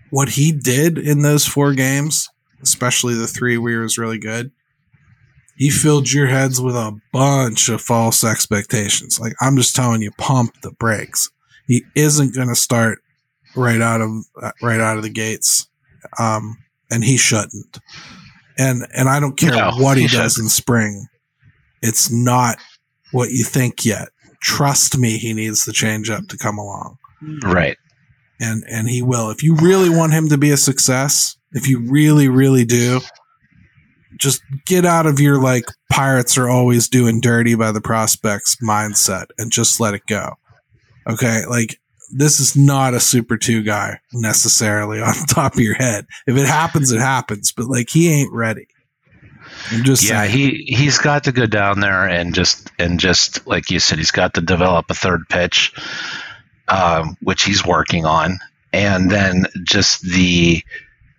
[SPEAKER 1] what he did in those four games, especially the three where he was really good, he filled your heads with a bunch of false expectations. Like I'm just telling you, pump the brakes. He isn't going to start right out of right out of the gates, um, and he shouldn't. And and I don't care
[SPEAKER 2] No,
[SPEAKER 1] what he,
[SPEAKER 2] he
[SPEAKER 1] does in spring. It's not what you think yet. Trust me, he needs the change up to come along
[SPEAKER 2] Right.
[SPEAKER 1] and and he will. If you really want him to be a success, if you really really do, just get out of your like pirates are always doing dirty by the prospects mindset and just let it go. Okay, like this is not a super 2 guy necessarily on top of your head. If it happens it happens, but like he ain't ready. I'm just
[SPEAKER 2] Yeah,
[SPEAKER 1] saying.
[SPEAKER 2] he he's got to go down there and just and just like you said, he's got to develop a third pitch, um, which he's working on, and then just the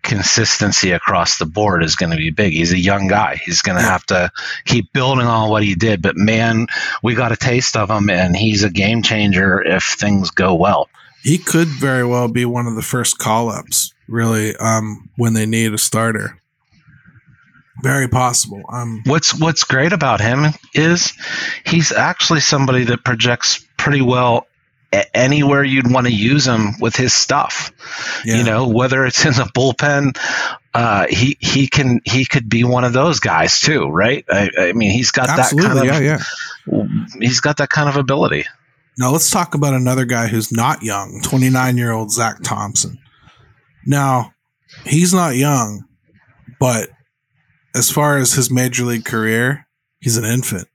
[SPEAKER 2] consistency across the board is going to be big. He's a young guy. He's going to have to keep building on what he did. But man, we got a taste of him, and he's a game changer if things go well.
[SPEAKER 1] he could very well be one of the first call ups, really, um, when they need a starter. Very possible. Um,
[SPEAKER 2] What's what's great about him is he's actually somebody that projects pretty well anywhere you'd want to use him with his stuff.
[SPEAKER 1] yeah.
[SPEAKER 2] You know, whether it's in the bullpen, uh, he he can he could be one of those guys too, right? I, I mean, he's got
[SPEAKER 1] Absolutely,
[SPEAKER 2] that kind
[SPEAKER 1] yeah,
[SPEAKER 2] of
[SPEAKER 1] yeah.
[SPEAKER 2] he's got that kind of ability.
[SPEAKER 1] Now let's talk about another guy who's not young, 29 year old Zach Thompson. Now, he's not young, but as far as his major league career, he's an infant.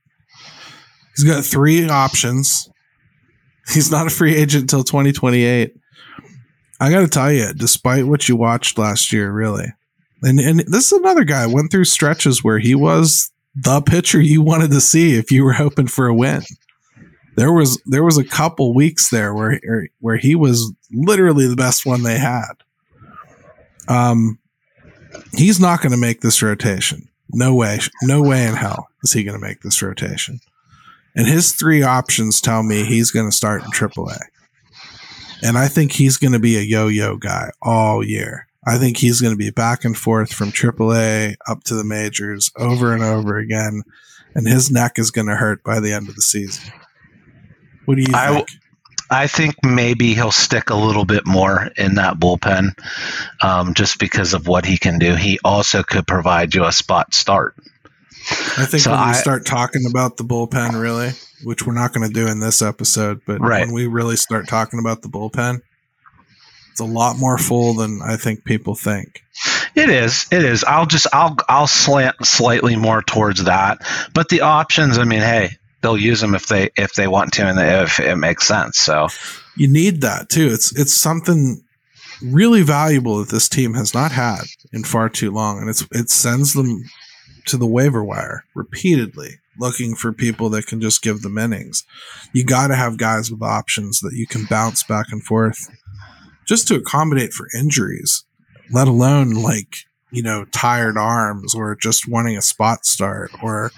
[SPEAKER 1] He's got three options. He's not a free agent until 2028. I got to tell you, despite what you watched last year, really, and and this is another guy went through stretches where he was the pitcher you wanted to see if you were hoping for a win there was there was a couple weeks there where where he was literally the best one they had. Um, he's not going to make this rotation. No way, no way in hell is he going to make this rotation. And his three options tell me he's going to start in AAA. And I think he's going to be a yo-yo guy all year. I think he's going to be back and forth from AAA up to the majors over and over again, and his neck is going to hurt by the end of the season. What do you
[SPEAKER 2] I
[SPEAKER 1] think?
[SPEAKER 2] I think maybe he'll stick a little bit more in that bullpen, um, just because of what he can do. He also could provide you a spot start.
[SPEAKER 1] I think
[SPEAKER 2] so
[SPEAKER 1] when we start talking about the bullpen, really, which we're not going to do in this episode, but
[SPEAKER 2] Right.
[SPEAKER 1] when we really start talking about the bullpen, it's a lot more full than I think people think.
[SPEAKER 2] It is. It is. I'll just I'll I'll slant slightly more towards that. But the options, I mean, hey, they'll use them if they if they want to and if it makes sense. So
[SPEAKER 1] You need that too. It's it's something really valuable that this team has not had in far too long, and it's it sends them to the waiver wire repeatedly, looking for people that can just give them innings. You got to have guys with options that you can bounce back and forth, just to accommodate for injuries, let alone like you know tired arms or just wanting a spot start or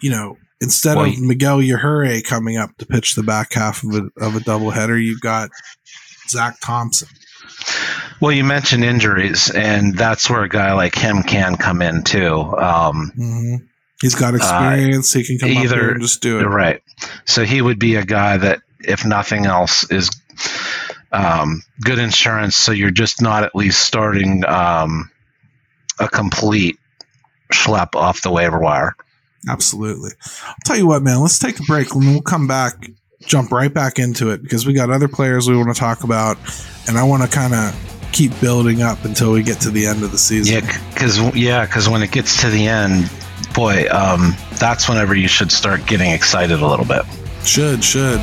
[SPEAKER 1] you know. Instead
[SPEAKER 2] Well,
[SPEAKER 1] of Miguel Yajure coming up to pitch the back half of a, of a doubleheader, you've got Zach Thompson.
[SPEAKER 2] Well, you mentioned injuries, and that's where a guy like him can come in too. Um,
[SPEAKER 1] hmm He's got experience. he can come up
[SPEAKER 2] either-
[SPEAKER 1] and just do it.
[SPEAKER 2] Right. So he would be a guy that, if nothing else, is um, good insurance. So you're just not at least starting um, a complete schlep off the waiver wire.
[SPEAKER 1] Absolutely. I'll tell you what, man. Let's take a break and we'll come back, jump right back into it because we got other players we want to talk about, and I want to kind of keep building up until we get to the end of the season.
[SPEAKER 2] Yeah, because yeah, because when it gets to the end, boy, um, that's whenever you should start getting excited a little bit.
[SPEAKER 1] Should, should.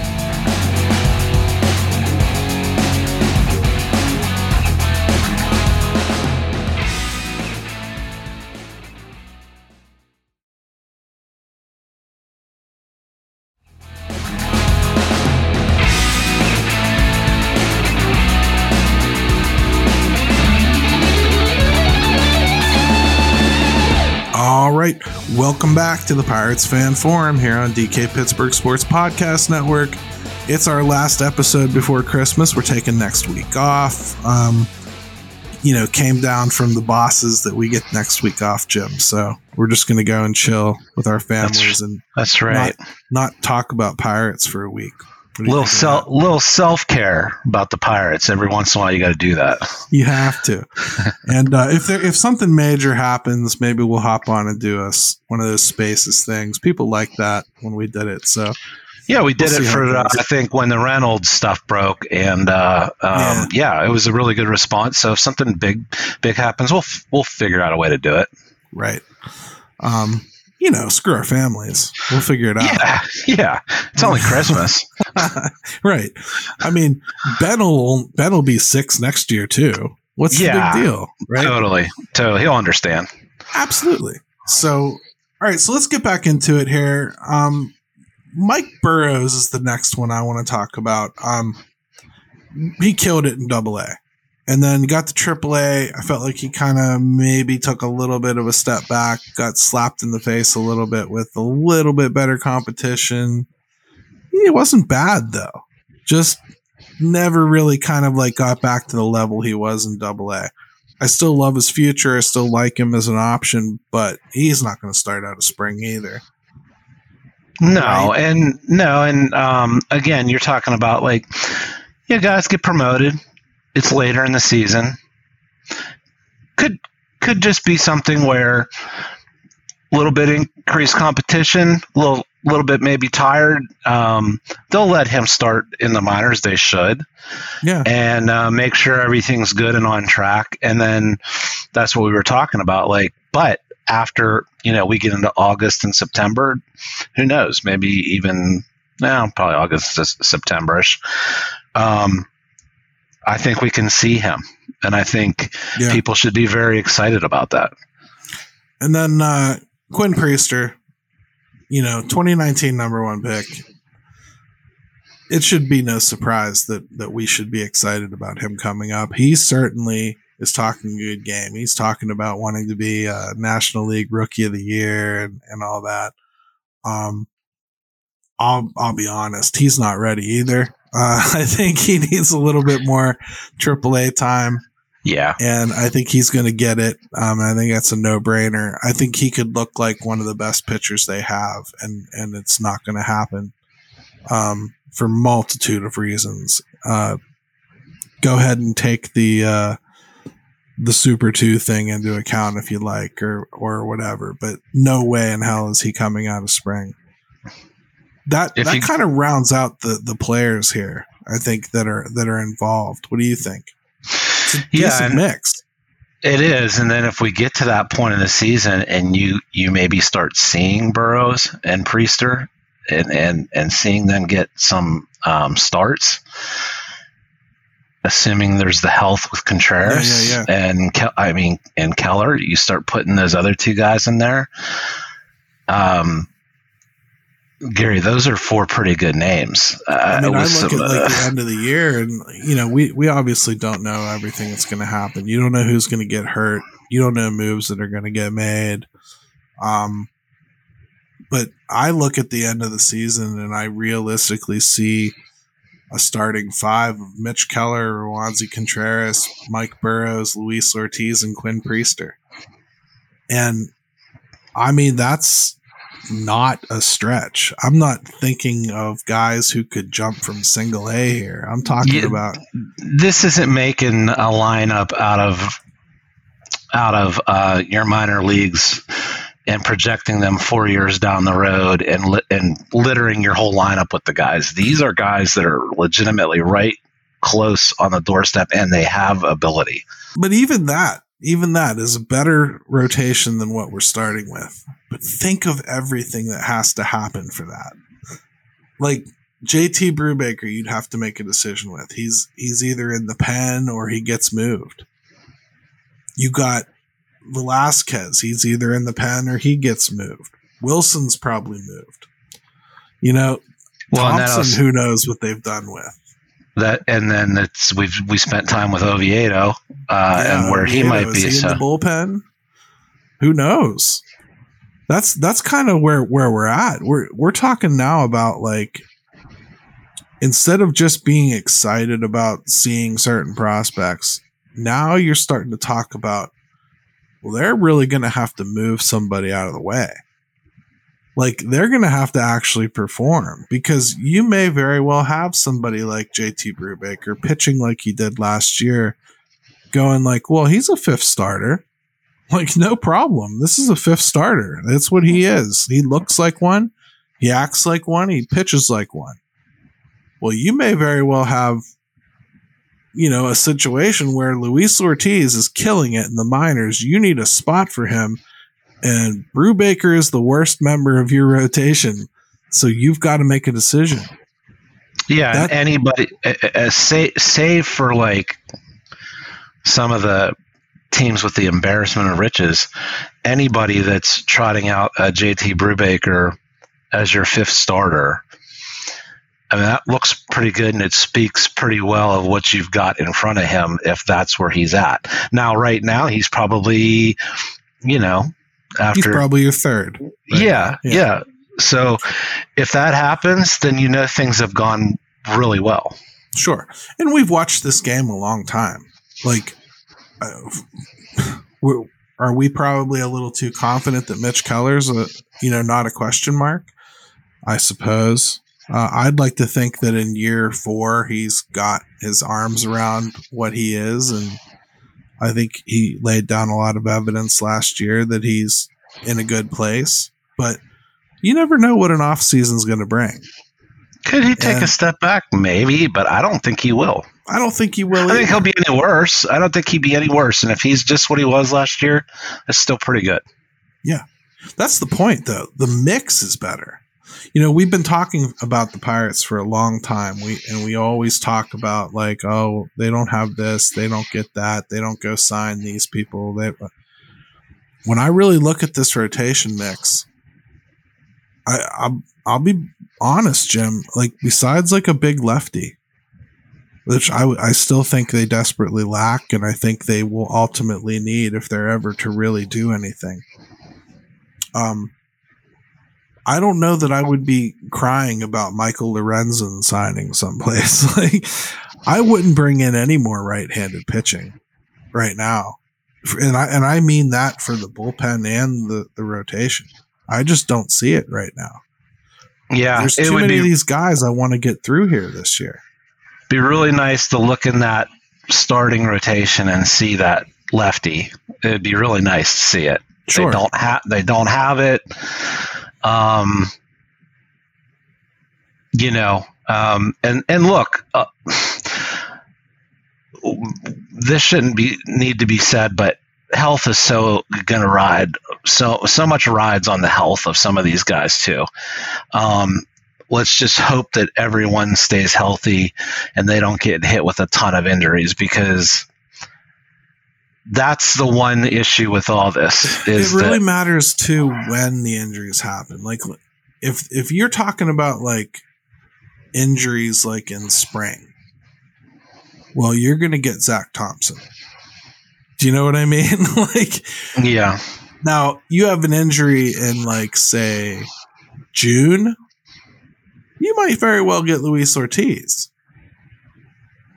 [SPEAKER 1] Welcome back to the Pirates Fan Forum here on DK Pittsburgh Sports Podcast Network. it's our last episode before Christmas. We're taking next week off. Um, you know, came down from the bosses that we get next week off, Jim. So we're just going to go and chill with our families
[SPEAKER 2] That's-
[SPEAKER 1] and
[SPEAKER 2] That's right.
[SPEAKER 1] not, not talk about pirates for a week. What do you
[SPEAKER 2] little self little self care about the pirates. Every once in a while, you got to do that.
[SPEAKER 1] You have to. [laughs] and uh, if there if something major happens, maybe we'll hop on and do us one of those spaces things. People like that when we did it. So
[SPEAKER 2] Yeah, we did
[SPEAKER 1] We'll
[SPEAKER 2] it for uh. I think when the Reynolds stuff broke, and uh, um, yeah. it was a really good response. So if something big big happens, we'll f- we'll figure out a way to do it.
[SPEAKER 1] right. Um, you know, screw our families. We'll figure it out.
[SPEAKER 2] Yeah, yeah. It's only Christmas. [laughs]
[SPEAKER 1] right. I mean, Ben will Ben will be six next year too. What's
[SPEAKER 2] Yeah.
[SPEAKER 1] the big deal? Right.
[SPEAKER 2] Totally, totally. He'll understand.
[SPEAKER 1] Absolutely. So, all right. So let's get back into it here. Um, Mike Burrows is the next one I want to talk about. Um, he killed it in Double A, and then got to AAA. I felt like he kind of maybe took a little bit of a step back, got slapped in the face a little bit with a little bit better competition. It wasn't bad though. Just never really kind of like got back to the level he was in Double I still love his future. I still like him as an option, but he's not going to start out of spring either.
[SPEAKER 2] No,
[SPEAKER 1] Right.
[SPEAKER 2] and no, and um, again, you're talking about like, yeah, guys get promoted. It's later in the season. Could could just be something where a little bit increased competition, a little little bit maybe tired. Um, they'll let him start in the minors. They should
[SPEAKER 1] Yeah.
[SPEAKER 2] and uh, make sure everything's good and on track. And then that's what we were talking about. Like, but after you know we get into August and September, who knows? Maybe even now, probably August Septemberish. Um, I think we can see him, and I think
[SPEAKER 1] Yeah.
[SPEAKER 2] people should be very excited about that.
[SPEAKER 1] And then uh, Quinn Priester, you know, 2019 number one pick. It should be no surprise that that we should be excited about him coming up. He certainly is talking a good game. He's talking about wanting to be a National League Rookie of the Year and, and all that. Um, I'll I'll be honest, he's not ready either. Uh, [laughs] I think he needs a little bit more AAA time
[SPEAKER 2] Yeah,
[SPEAKER 1] and I think he's going to get it. Um, I think that's a no brainer. I think he could look like one of the best pitchers they have, and and it's not going to happen um, for multitude of reasons. Uh, go ahead and take the uh, the Super Two thing into account if you like, or or whatever. But no way in hell is he coming out of spring. That
[SPEAKER 2] If
[SPEAKER 1] that
[SPEAKER 2] you-
[SPEAKER 1] kind of rounds out the the players here. I think that are that are involved. What do you think? It's a
[SPEAKER 2] Yeah,
[SPEAKER 1] mix.
[SPEAKER 2] It is, and then if we get to that point in the season, and you you maybe start seeing Burrows and Priester, and and and seeing them get some um, starts, assuming there's the health with Contreras
[SPEAKER 1] Yeah,
[SPEAKER 2] and Ke- I mean and Keller, you start putting those other two guys in there. Um, Gary, those are four pretty good names. Uh,
[SPEAKER 1] I mean, I look
[SPEAKER 2] some,
[SPEAKER 1] at like
[SPEAKER 2] uh,
[SPEAKER 1] the end of the year, and you know, we we obviously don't know everything that's going to happen. You don't know who's going to get hurt. You don't know moves that are going to get made. Um, but I look at the end of the season, and I realistically see a starting five of Mitch Keller, Roansy Contreras, Mike Burrows, Luis Ortiz, and Quinn Priester. And I mean, that's not a stretch. I'm not thinking of guys who could jump from single A here. I'm talking
[SPEAKER 2] Yeah.
[SPEAKER 1] about
[SPEAKER 2] this isn't making a lineup out of out of uh, your minor leagues and projecting them four years down the road and li- and littering your whole lineup with the guys. These are guys that are legitimately right close on the doorstep and they have ability.
[SPEAKER 1] but even that, even that is a better rotation than what we're starting with. But think of everything that has to happen for that. Like JT Brubaker, you'd have to make a decision with. He's he's either in the pen or he gets moved. You got Velasquez, he's either in the pen or he gets moved. Wilson's probably moved. You know,
[SPEAKER 2] Well,
[SPEAKER 1] Thompson,
[SPEAKER 2] also-
[SPEAKER 1] who knows what they've done with.
[SPEAKER 2] That and then it's we've we spent time with Oviedo uh,
[SPEAKER 1] Yeah,
[SPEAKER 2] and where he
[SPEAKER 1] Oviedo,
[SPEAKER 2] might
[SPEAKER 1] is
[SPEAKER 2] be.
[SPEAKER 1] he in the bullpen. Who knows? That's that's kind of where where we're at. We're we're talking now about like instead of just being excited about seeing certain prospects, now you're starting to talk about, well, they're really going to have to move somebody out of the way. Like they're going to have to actually perform because you may very well have somebody like JT Brubaker pitching like he did last year, going like, well, he's a fifth starter. Like, no problem. This is a fifth starter. That's what he is. He looks like one. He acts like one. He pitches like one. Well, you may very well have, you know, a situation where Luis Ortiz is killing it in the minors. You need a spot for him, and Brubaker is the worst member of your rotation. So you've got to make a decision.
[SPEAKER 2] Yeah,
[SPEAKER 1] That-
[SPEAKER 2] anybody, uh, uh, say, save for like some of the teams with the embarrassment of riches, anybody that's trotting out a JT Brubaker as your fifth starter, I mean, that looks pretty good and it speaks pretty well of what you've got in front of him if that's where he's at. Now, right now, he's probably, you know,
[SPEAKER 1] He's
[SPEAKER 2] after
[SPEAKER 1] probably your third. right
[SPEAKER 2] yeah,
[SPEAKER 1] now.
[SPEAKER 2] yeah, So if that happens, then you know things have gone really well.
[SPEAKER 1] Sure. And we've watched this game a long time. Like, uh, we're, we probably a little too confident that Mitch Keller's a, you know, not a question mark? I suppose. Uh, I'd like to think that in year four, he's got his arms around what he is. And I think he laid down a lot of evidence last year that he's in a good place. But you never know what an off season's going to bring.
[SPEAKER 2] Could he take
[SPEAKER 1] Yeah.
[SPEAKER 2] a step back? Maybe, but I don't think he will.
[SPEAKER 1] I don't think he will.
[SPEAKER 2] I think he'll be any worse. I don't think he'd be any worse. And if he's just what he was last year, it's still pretty good.
[SPEAKER 1] Yeah, that's the point, though. The mix is better. You know, we've been talking about the Pirates for a long time. We and we always talk about like, oh, they don't have this, they don't get that, they don't go sign these people. They, when I really look at this rotation mix, I I'll, I'll be honest, Jim. Like besides like a big lefty, which I I still think they desperately lack, and I think they will ultimately need if they're ever to really do anything um, I don't know that I would be crying about Michael Lorenzen signing someplace. [laughs] like, I wouldn't bring in any more right-handed pitching right now, and I and I mean that for the bullpen and the the rotation. I just don't see it right now.
[SPEAKER 2] Yeah,
[SPEAKER 1] There's too many of these guys I want to get through here this year.
[SPEAKER 2] Be really nice to look in that starting rotation and see that lefty. It'd be really nice to see it.
[SPEAKER 1] Sure.
[SPEAKER 2] They don't have. They don't have it. Um, you know, um, and and look, uh, this shouldn't be need to be said, but health is so going to ride so so much rides on the health of some of these guys too. Um, let's just hope that everyone stays healthy and they don't get hit with a ton of injuries because that's the one issue with all this is
[SPEAKER 1] it really
[SPEAKER 2] that
[SPEAKER 1] matters too when the injuries happen. Like if if you're talking about like injuries like in spring, well, you're gonna get Zach Thompson. Do you know what I mean? [laughs] like
[SPEAKER 2] yeah
[SPEAKER 1] now you have an injury in like say June, you might very well get Luis Ortiz.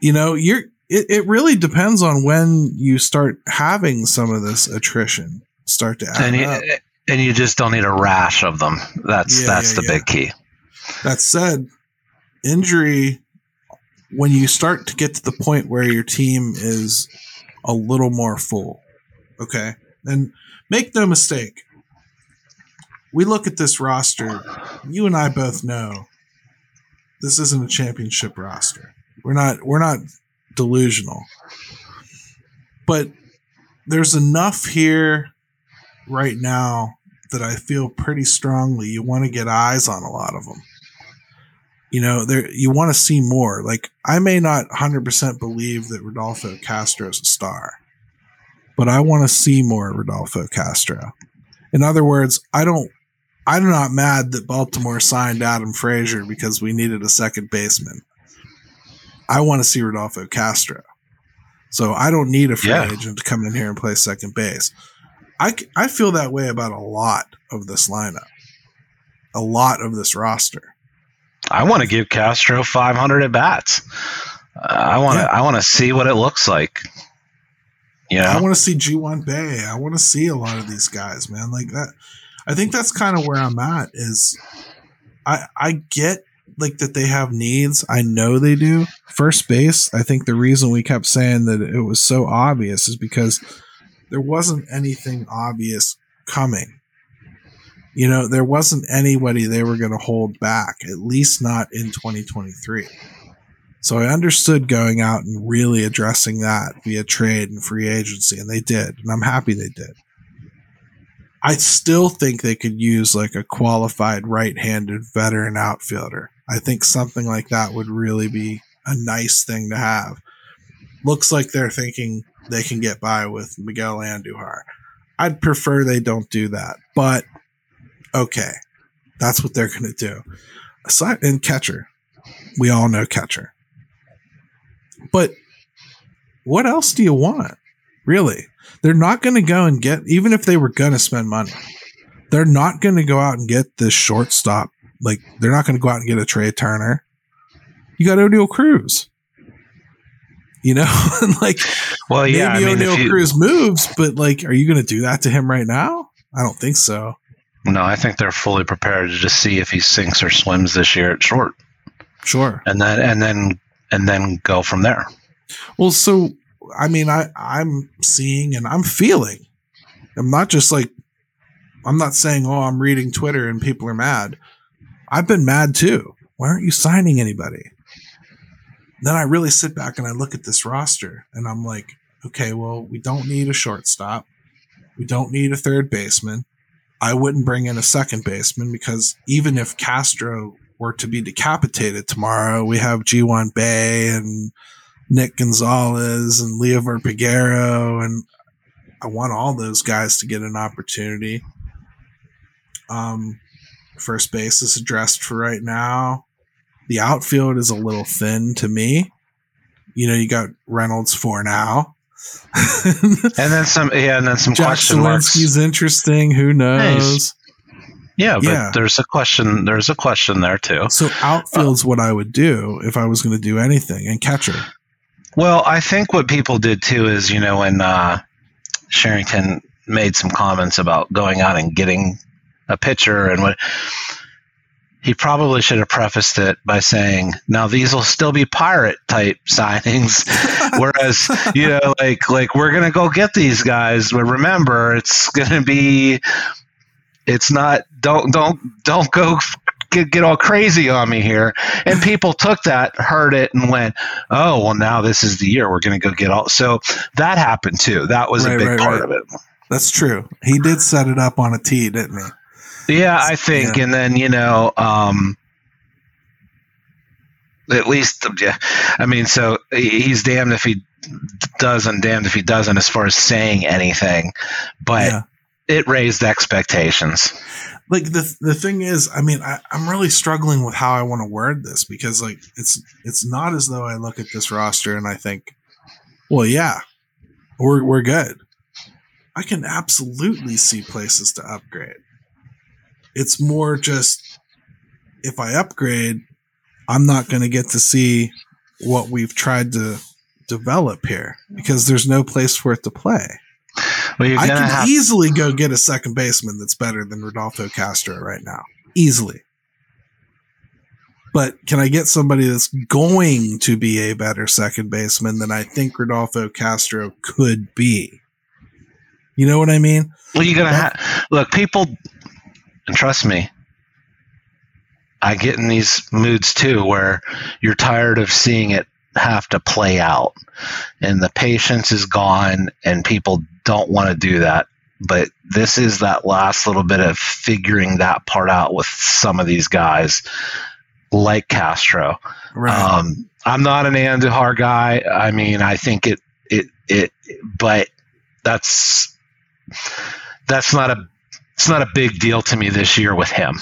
[SPEAKER 1] You know, you're it, it really depends on when you start having some of this attrition start to add
[SPEAKER 2] and you,
[SPEAKER 1] up.
[SPEAKER 2] and you just don't need a rash of them that's
[SPEAKER 1] Yeah,
[SPEAKER 2] that's
[SPEAKER 1] yeah,
[SPEAKER 2] the
[SPEAKER 1] yeah.
[SPEAKER 2] big key
[SPEAKER 1] That said, injury, when you start to get to the point where your team is a little more full, okay? And make no mistake, we look at this roster, you and I both know this isn't a championship roster. We're not we're not delusional. But there's enough here right now that I feel pretty strongly you want to get eyes on a lot of them. You know, there you want to see more. Like I may not 100% believe that Rodolfo Castro is a star, but I want to see more Rodolfo Castro. In other words, I don't I'm not mad that Baltimore signed Adam Frazier because we needed a second baseman. I want to see Rodolfo Castro. So I don't need a free
[SPEAKER 2] Yeah.
[SPEAKER 1] agent to come in here and play second base. I, I feel that way about a lot of this lineup, a lot of this roster.
[SPEAKER 2] I want to give Castro 500 at bats. Uh, I want to
[SPEAKER 1] Yeah.
[SPEAKER 2] I want to see what it looks like. You know?
[SPEAKER 1] I want to see Ji-Hwan Bae. I want to see a lot of these guys, man. Like that. I think that's kind of where I'm at. Is I I get like that they have needs. I know they do. First base. I think the reason we kept saying that it was so obvious is because there wasn't anything obvious coming. You know, there wasn't anybody they were going to hold back, at least not in 2023. So I understood going out and really addressing that via trade and free agency, and they did, and I'm happy they did. I still think they could use like a qualified right-handed veteran outfielder. I think something like that would really be a nice thing to have. Looks like they're thinking they can get by with Miguel Andujar. I'd prefer they don't do that, but okay, that's what they're going to do. Aside and catcher, we all know catcher. But what else do you want? Really? They're not going to go and get, even if they were going to spend money, they're not going to go out and get this shortstop. Like, they're not going to go out and get a Trea Turner. You got Oneil Cruz. You know, [laughs] like
[SPEAKER 2] well, yeah.
[SPEAKER 1] maybe
[SPEAKER 2] I mean, Oneil you,
[SPEAKER 1] Cruz moves, but like, are you going to do that to him right now? I don't think so.
[SPEAKER 2] no, I think they're fully prepared to just see if he sinks or swims this year at short,
[SPEAKER 1] Sure.
[SPEAKER 2] and then and then and then go from there.
[SPEAKER 1] Well, so I mean, I I'm seeing and I'm feeling. I'm not just like I'm not saying, oh, I'm reading Twitter and people are mad. I've been mad too. Why aren't you signing anybody? Then I really sit back and I look at this roster and I'm like, okay, well, we don't need a shortstop. We don't need a third baseman. I wouldn't bring in a second baseman because even if Castro were to be decapitated tomorrow, we have Ji-Hwan Bae and Nick Gonzalez and Liover Peguero, and I want all those guys to get an opportunity. Um, first base is addressed for right now. The outfield is a little thin to me. You know, you got Reynolds for now. [laughs]
[SPEAKER 2] And then some, yeah, and then some
[SPEAKER 1] Jack
[SPEAKER 2] question marks.
[SPEAKER 1] Suwinski's interesting. Who knows?
[SPEAKER 2] Yeah, but
[SPEAKER 1] Yeah.
[SPEAKER 2] there's a question. There's a question there too.
[SPEAKER 1] So outfield's what I would do if I was going to do anything, and catcher.
[SPEAKER 2] Well, I think what people did too is, you know, when uh, Cherington made some comments about going out and getting a pitcher and what he probably should have prefaced it by saying, "Now these will still be pirate type [laughs] signings," [laughs] whereas you know, like like we're gonna go get these guys, but remember, it's gonna be, it's not. Don't don't don't go get, get all crazy on me here. And people took that, heard it, and went, "Oh, well, now this is the year we're going to go get all." So that happened too. That was
[SPEAKER 1] Right,
[SPEAKER 2] a big
[SPEAKER 1] right,
[SPEAKER 2] part
[SPEAKER 1] right.
[SPEAKER 2] of it.
[SPEAKER 1] That's true. He did set it up on a tee, didn't he?
[SPEAKER 2] Yeah, I think,
[SPEAKER 1] Yeah.
[SPEAKER 2] and then you know, um, at least, yeah, I mean, so he's damned if he does and damned if he doesn't, as far as saying anything. But
[SPEAKER 1] Yeah.
[SPEAKER 2] it raised expectations.
[SPEAKER 1] Like the the thing is, I mean, I, I'm really struggling with how I want to word this because like it's it's not as though I look at this roster and I think, well, yeah, we're we're good. I can absolutely see places to upgrade. It's more just if I upgrade, I'm not going to get to see what we've tried to develop here because there's no place for it to play.
[SPEAKER 2] Well,
[SPEAKER 1] I can
[SPEAKER 2] have.
[SPEAKER 1] easily go get a second baseman that's better than Rodolfo Castro right now. Easily. But can I get somebody that's going to be a better second baseman than I think Rodolfo Castro could be? You know what I mean?
[SPEAKER 2] Well, you're gonna have look people, and trust me, I get in these moods too, where you're tired of seeing it have to play out, and the patience is gone, and people don't want to do that. But this is that last little bit of figuring that part out with some of these guys, like Castro.
[SPEAKER 1] Right.
[SPEAKER 2] Um, I'm not an Andujar guy. I mean, I think it, it, it, but that's that's not a it's not a big deal to me this year with him.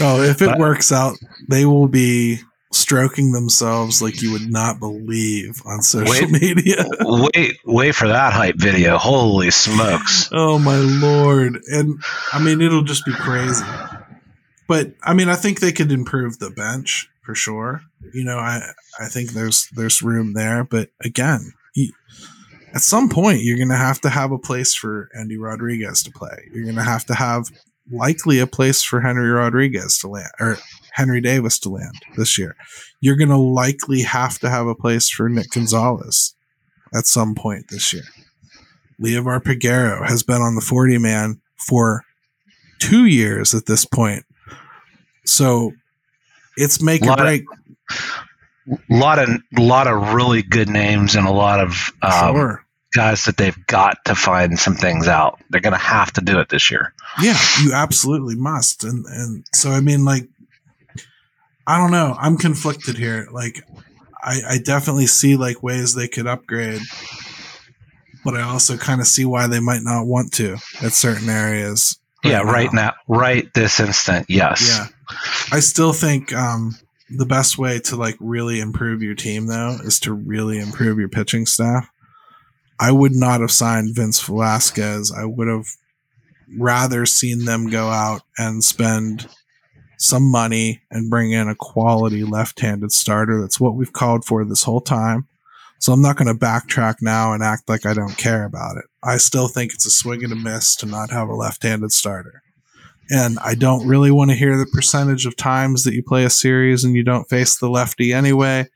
[SPEAKER 1] oh, if it
[SPEAKER 2] but-
[SPEAKER 1] works out, they will be stroking themselves like you would not believe on social
[SPEAKER 2] Wait.
[SPEAKER 1] media. [laughs]
[SPEAKER 2] wait, wait for that hype video. Holy smokes!
[SPEAKER 1] Oh my lord. And I mean it'll just be crazy. but I mean, I think they could improve the bench for sure. You know, I I think there's there's room there, but again, he, at some point you're going to have to have a place for Endy Rodriguez to play. You're going to have to have likely a place for Henry Rodriguez to land or Henry Davis to land this year. You're going to likely have to have a place for Nick Gonzalez at some point this year. Liover Peguero has been on the 40 man for two years at this point. So it's make or break.
[SPEAKER 2] A lot of lot of really good names and a lot of um, sure. guys that they've got to find some things out. They're going to have to do it this year.
[SPEAKER 1] Yeah, you absolutely must. And and so I mean, like, I don't know. I'm conflicted here. Like, I, I definitely see like ways they could upgrade, but I also kind of see why they might not want to at certain areas.
[SPEAKER 2] Right yeah, now. right now, right this instant, yes.
[SPEAKER 1] Yeah, I still think um, the best way to like really improve your team though is to really improve your pitching staff. I would not have signed Vince Velasquez. I would have rather seen them go out and spend some money and bring in a quality left-handed starter. That's what we've called for this whole time. So I'm not going to backtrack now and act like I don't care about it. I still think it's a swing and a miss to not have a left-handed starter. And I don't really want to hear the percentage of times that you play a series and you don't face the lefty anyway.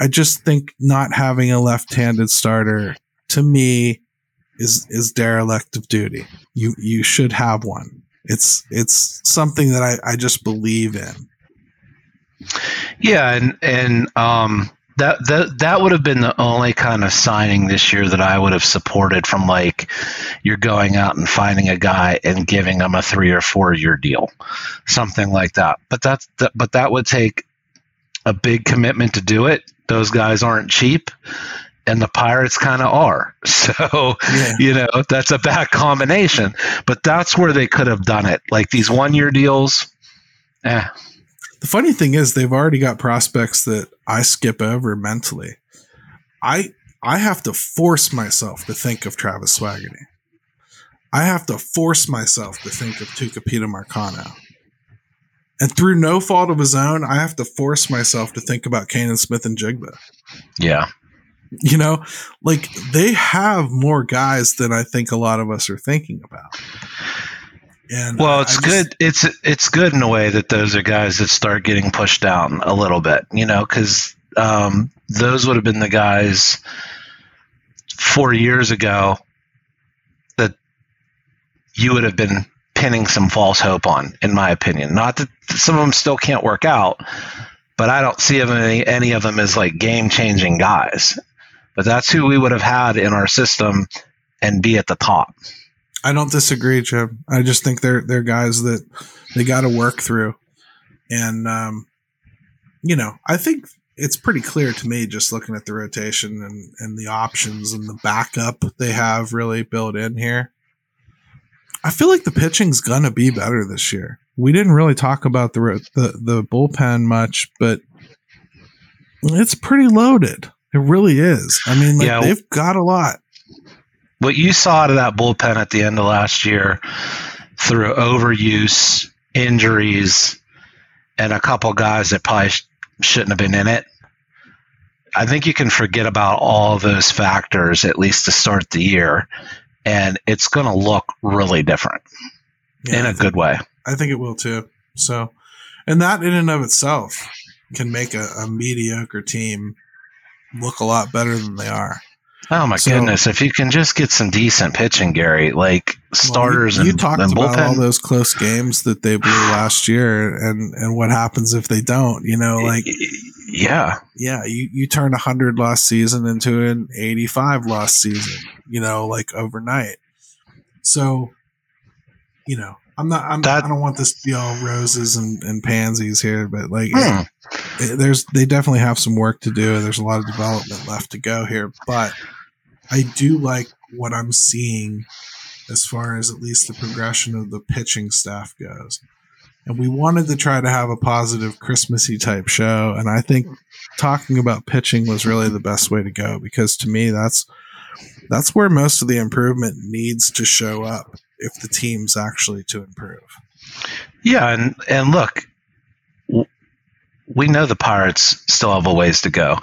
[SPEAKER 1] I just think not having a left-handed starter to me is is derelict of duty. You you should have one. It's it's something that I, I just believe in.
[SPEAKER 2] Yeah, and and um that that that would have been the only kind of signing this year that I would have supported from like you're going out and finding a guy and giving him a three or four year deal, something like that. But that's that, but that would take a big commitment to do it. Those guys aren't cheap, and the Pirates kind of are. [laughs] So, yeah. you know, that's a bad combination. But that's where they could have done it. Like these one year deals, eh.
[SPEAKER 1] The funny thing is, they've already got prospects that I skip over mentally. I I have to force myself to think of Travis Swaggerty. I have to force myself to think of Tucupita Marcano. And through no fault of his own, I have to force myself to think about Canaan Smith-Njigba.
[SPEAKER 2] Yeah. [laughs]
[SPEAKER 1] You know, like they have more guys than I think a lot of us are thinking about.
[SPEAKER 2] And well, it's just, good. It's it's good in a way that those are guys that start getting pushed down a little bit, you know, because um, those would have been the guys four years ago that you would have been pinning some false hope on, in my opinion. Not that some of them still can't work out, but I don't see any any of them as like game changing guys. But that's who we would have had in our system and be at the top.
[SPEAKER 1] I don't disagree, Jim. I just think they're they're guys that they got to work through, and um, you know, I think it's pretty clear to me just looking at the rotation and and the options and the backup they have really built in here. I feel like the pitching's gonna be better this year. We didn't really talk about the the, the bullpen much, but it's pretty loaded. It really is. I mean, like, yeah. they've got a lot
[SPEAKER 2] what you saw out of that bullpen at the end of last year through overuse, injuries, and a couple guys that probably sh- shouldn't have been in it. I think you can forget about all those factors at least to start the year, and it's going to look really different yeah, in a think, good way.
[SPEAKER 1] I think it will too. So, and that in and of itself can make a, a mediocre team look a lot better than they are.
[SPEAKER 2] Oh my so, goodness! If you can just get some decent pitching, Gary, like starters well,
[SPEAKER 1] you,
[SPEAKER 2] you and
[SPEAKER 1] talked
[SPEAKER 2] and
[SPEAKER 1] about all those close games that they blew [sighs] last year, and and what happens if they don't? You know, like
[SPEAKER 2] yeah,
[SPEAKER 1] yeah, you you turn a hundred lost season into an eighty five lost season. You know, like overnight. So, you know, I'm not. I'm, that, I don't want this to be all roses and, and pansies here, but like, hmm. it, there's they definitely have some work to do. There's a lot of development left to go here, but I do like what I'm seeing as far as at least the progression of the pitching staff goes. And we wanted to try to have a positive Christmassy type show. And I think talking about pitching was really the best way to go because to me, that's, that's where most of the improvement needs to show up if the team's actually to improve.
[SPEAKER 2] Yeah, and and look, we know the Pirates still have a ways to go,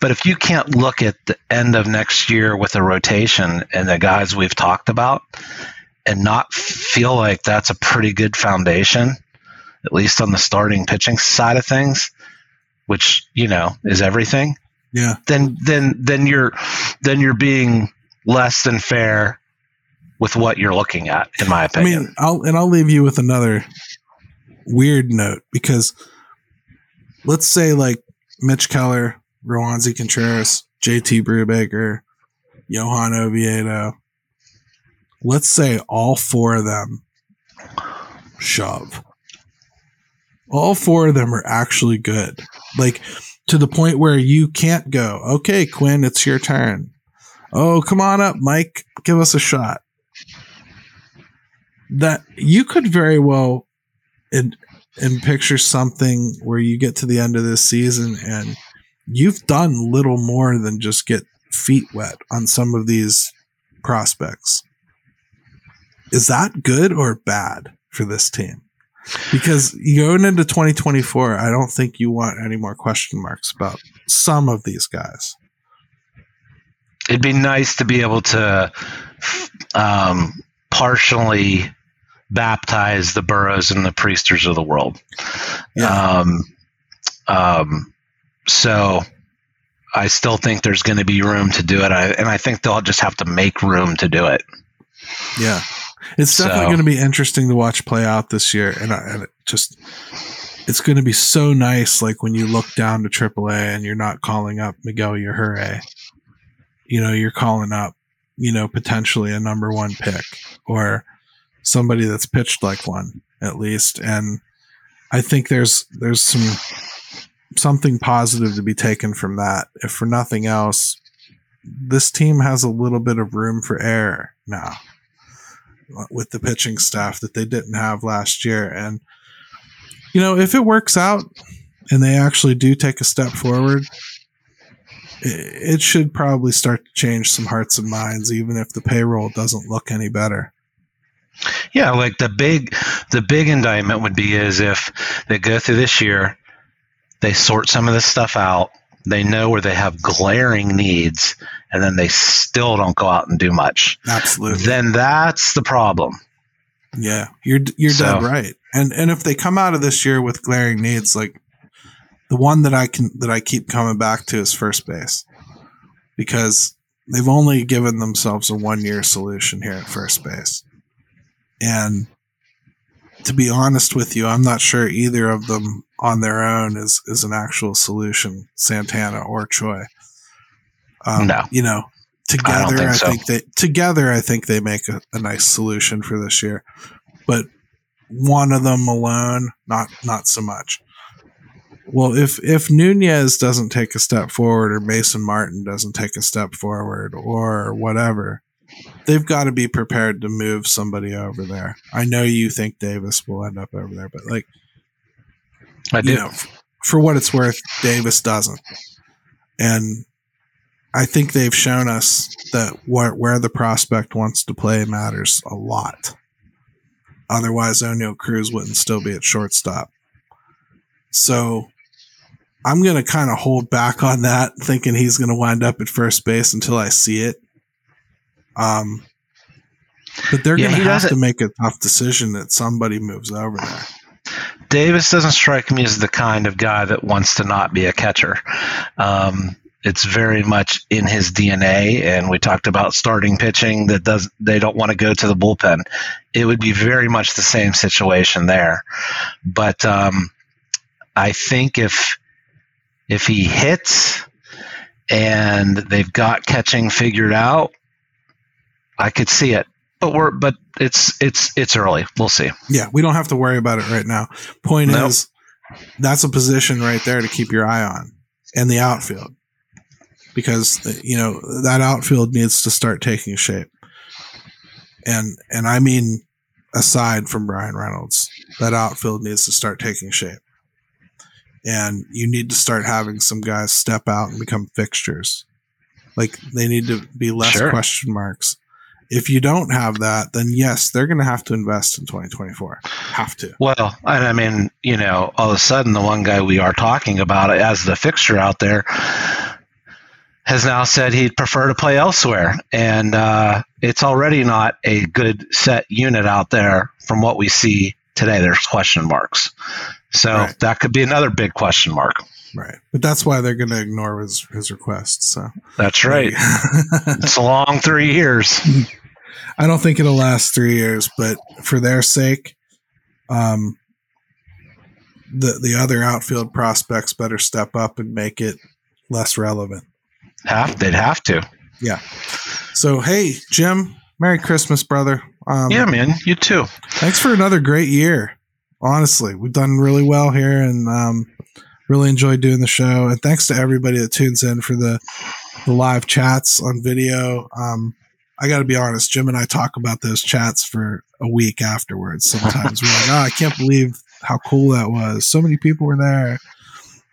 [SPEAKER 2] but if you can't look at the end of next year with a rotation and the guys we've talked about, and not feel like that's a pretty good foundation, at least on the starting pitching side of things, which you know is everything.
[SPEAKER 1] Yeah.
[SPEAKER 2] Then then then you're then you're being less than fair with what you're looking at, in my
[SPEAKER 1] I
[SPEAKER 2] opinion.
[SPEAKER 1] mean, I'll and I'll leave you with another weird note because let's say like Mitch Keller, Roansy Contreras, JT Brubaker, Johan Oviedo. Let's say all four of them shove. All four of them are actually good. Like to the point where you can't go, okay, Quinn, it's your turn. Oh, come on up, Mike. Give us a shot that you could very well and and picture something where you get to the end of this season and you've done little more than just get feet wet on some of these prospects. Is that good or bad for this team? Because going into 2024, I don't think you want any more question marks about some of these guys.
[SPEAKER 2] It'd be nice to be able to um, partially baptize the Burrows and the Priesters of the world.
[SPEAKER 1] Yeah.
[SPEAKER 2] Um, um, so I still think there's going to be room to do it, I, and I think they'll just have to make room to do it.
[SPEAKER 1] Yeah. It's definitely
[SPEAKER 2] So-
[SPEAKER 1] going to be interesting to watch play out this year. And, I, and it just, it's going to be so nice. Like when you look down to AAA and you're not calling up Miguel Yajure, you know, you're calling up, you know, potentially a number one pick or somebody that's pitched like one at least. And I think there's, there's some, something positive to be taken from that. If for nothing else, this team has a little bit of room for error now with the pitching staff that they didn't have last year. And, you know, if it works out and they actually do take a step forward, it, should probably start to change some hearts and minds, even if the payroll doesn't look any better.
[SPEAKER 2] Yeah, like the big the big indictment would be is if they go through this year, they sort some of this stuff out, they know where they have glaring needs, and then they still don't go out and do much.
[SPEAKER 1] Absolutely.
[SPEAKER 2] Then that's the problem.
[SPEAKER 1] Yeah, you're you're
[SPEAKER 2] So-
[SPEAKER 1] dead right. And and if they come out of this year with glaring needs, like the one that I can that I keep coming back to is first base, because they've only given themselves a one year solution here at first base, and to be honest with you, I'm not sure either of them on their own is is an actual solution, Santana or Choi. Um,
[SPEAKER 2] No.
[SPEAKER 1] you know, together
[SPEAKER 2] think
[SPEAKER 1] I
[SPEAKER 2] so.
[SPEAKER 1] think they together I think they make a, a nice solution for this year, but one of them alone, not not so much. Well, if if Nunez doesn't take a step forward, or Mason Martin doesn't take a step forward, or whatever, they've got to be prepared to move somebody over there. I know you think Davis will end up over there, but like
[SPEAKER 2] I do.
[SPEAKER 1] you know, for what it's worth, Davis doesn't. And I think they've shown us that where, where the prospect wants to play matters a lot. Otherwise, Oneil Cruz wouldn't still be at shortstop. So I'm going to kind of hold back on that, thinking he's going to wind up at first base until I see it. Um, but they're
[SPEAKER 2] Yeah,
[SPEAKER 1] going to have to make a tough decision that somebody moves over there.
[SPEAKER 2] Davis doesn't strike me as the kind of guy that wants to not be a catcher. Um, it's very much in his DNA, and we talked about starting pitching that does they don't want to go to the bullpen. It would be very much the same situation there, but um, I think if if he hits and they've got catching figured out, I could see it. But we're but it's it's it's early. We'll see.
[SPEAKER 1] Yeah, we don't have to worry about it right now. Point
[SPEAKER 2] Nope.
[SPEAKER 1] is, that's a position right there to keep your eye on, and the outfield, because you know that outfield needs to start taking shape. And and I mean, aside from Bryan Reynolds, that outfield needs to start taking shape, and you need to start having some guys step out and become fixtures. Like they need to be less
[SPEAKER 2] Sure.
[SPEAKER 1] question marks, if you don't have that, then yes, they're going to have to invest in 2024. Have to.
[SPEAKER 2] Well, and I mean, you know, all of a sudden, the one guy we are talking about as the fixture out there has now said he'd prefer to play elsewhere. And uh, it's already not a good set unit out there from what we see today. There's question marks. So right. that could be another big question mark.
[SPEAKER 1] Right. But that's why they're going to ignore his, his request. So
[SPEAKER 2] that's right. [laughs] it's a long three years.
[SPEAKER 1] I don't think it'll last three years, but for their sake, um, the the other outfield prospects better step up and make it less relevant.
[SPEAKER 2] Have they'd have to.
[SPEAKER 1] Yeah. So hey, Jim, Merry Christmas, brother.
[SPEAKER 2] Um, yeah, man. You too.
[SPEAKER 1] Thanks for another great year. Honestly, we've done really well here, and um, really enjoyed doing the show. And thanks to everybody that tunes in for the the live chats on video. Um, I got to be honest, Jim and I talk about those chats for a week afterwards. Sometimes we're like, oh, I can't believe how cool that was. So many people were there.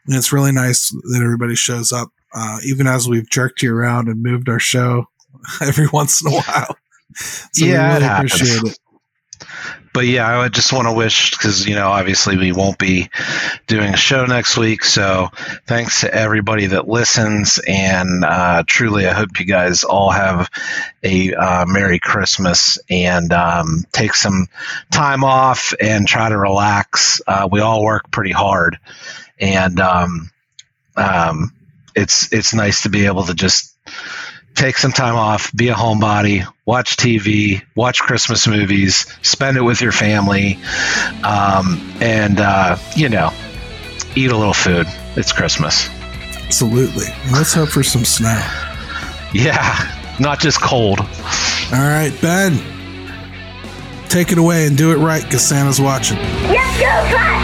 [SPEAKER 1] And it's really nice that everybody shows up, uh, even as we've jerked you around and moved our show [laughs] every once in a while.
[SPEAKER 2] So yeah, we really appreciate it but yeah, I just want to wish because you know obviously we won't be doing a show next week. So thanks to everybody that listens, and uh, truly, I hope you guys all have a uh, Merry Christmas and um, take some time off and try to relax. Uh, we all work pretty hard, and um, um, it's it's nice to be able to just take some time off, be a homebody, watch TV, watch Christmas movies, spend it with your family, um, and uh, you know, eat a little food. It's Christmas.
[SPEAKER 1] Absolutely. Let's hope for some snow.
[SPEAKER 2] Yeah, not just cold. All
[SPEAKER 1] right, Ben, take it away and do it right because Santa's watching. Let's go,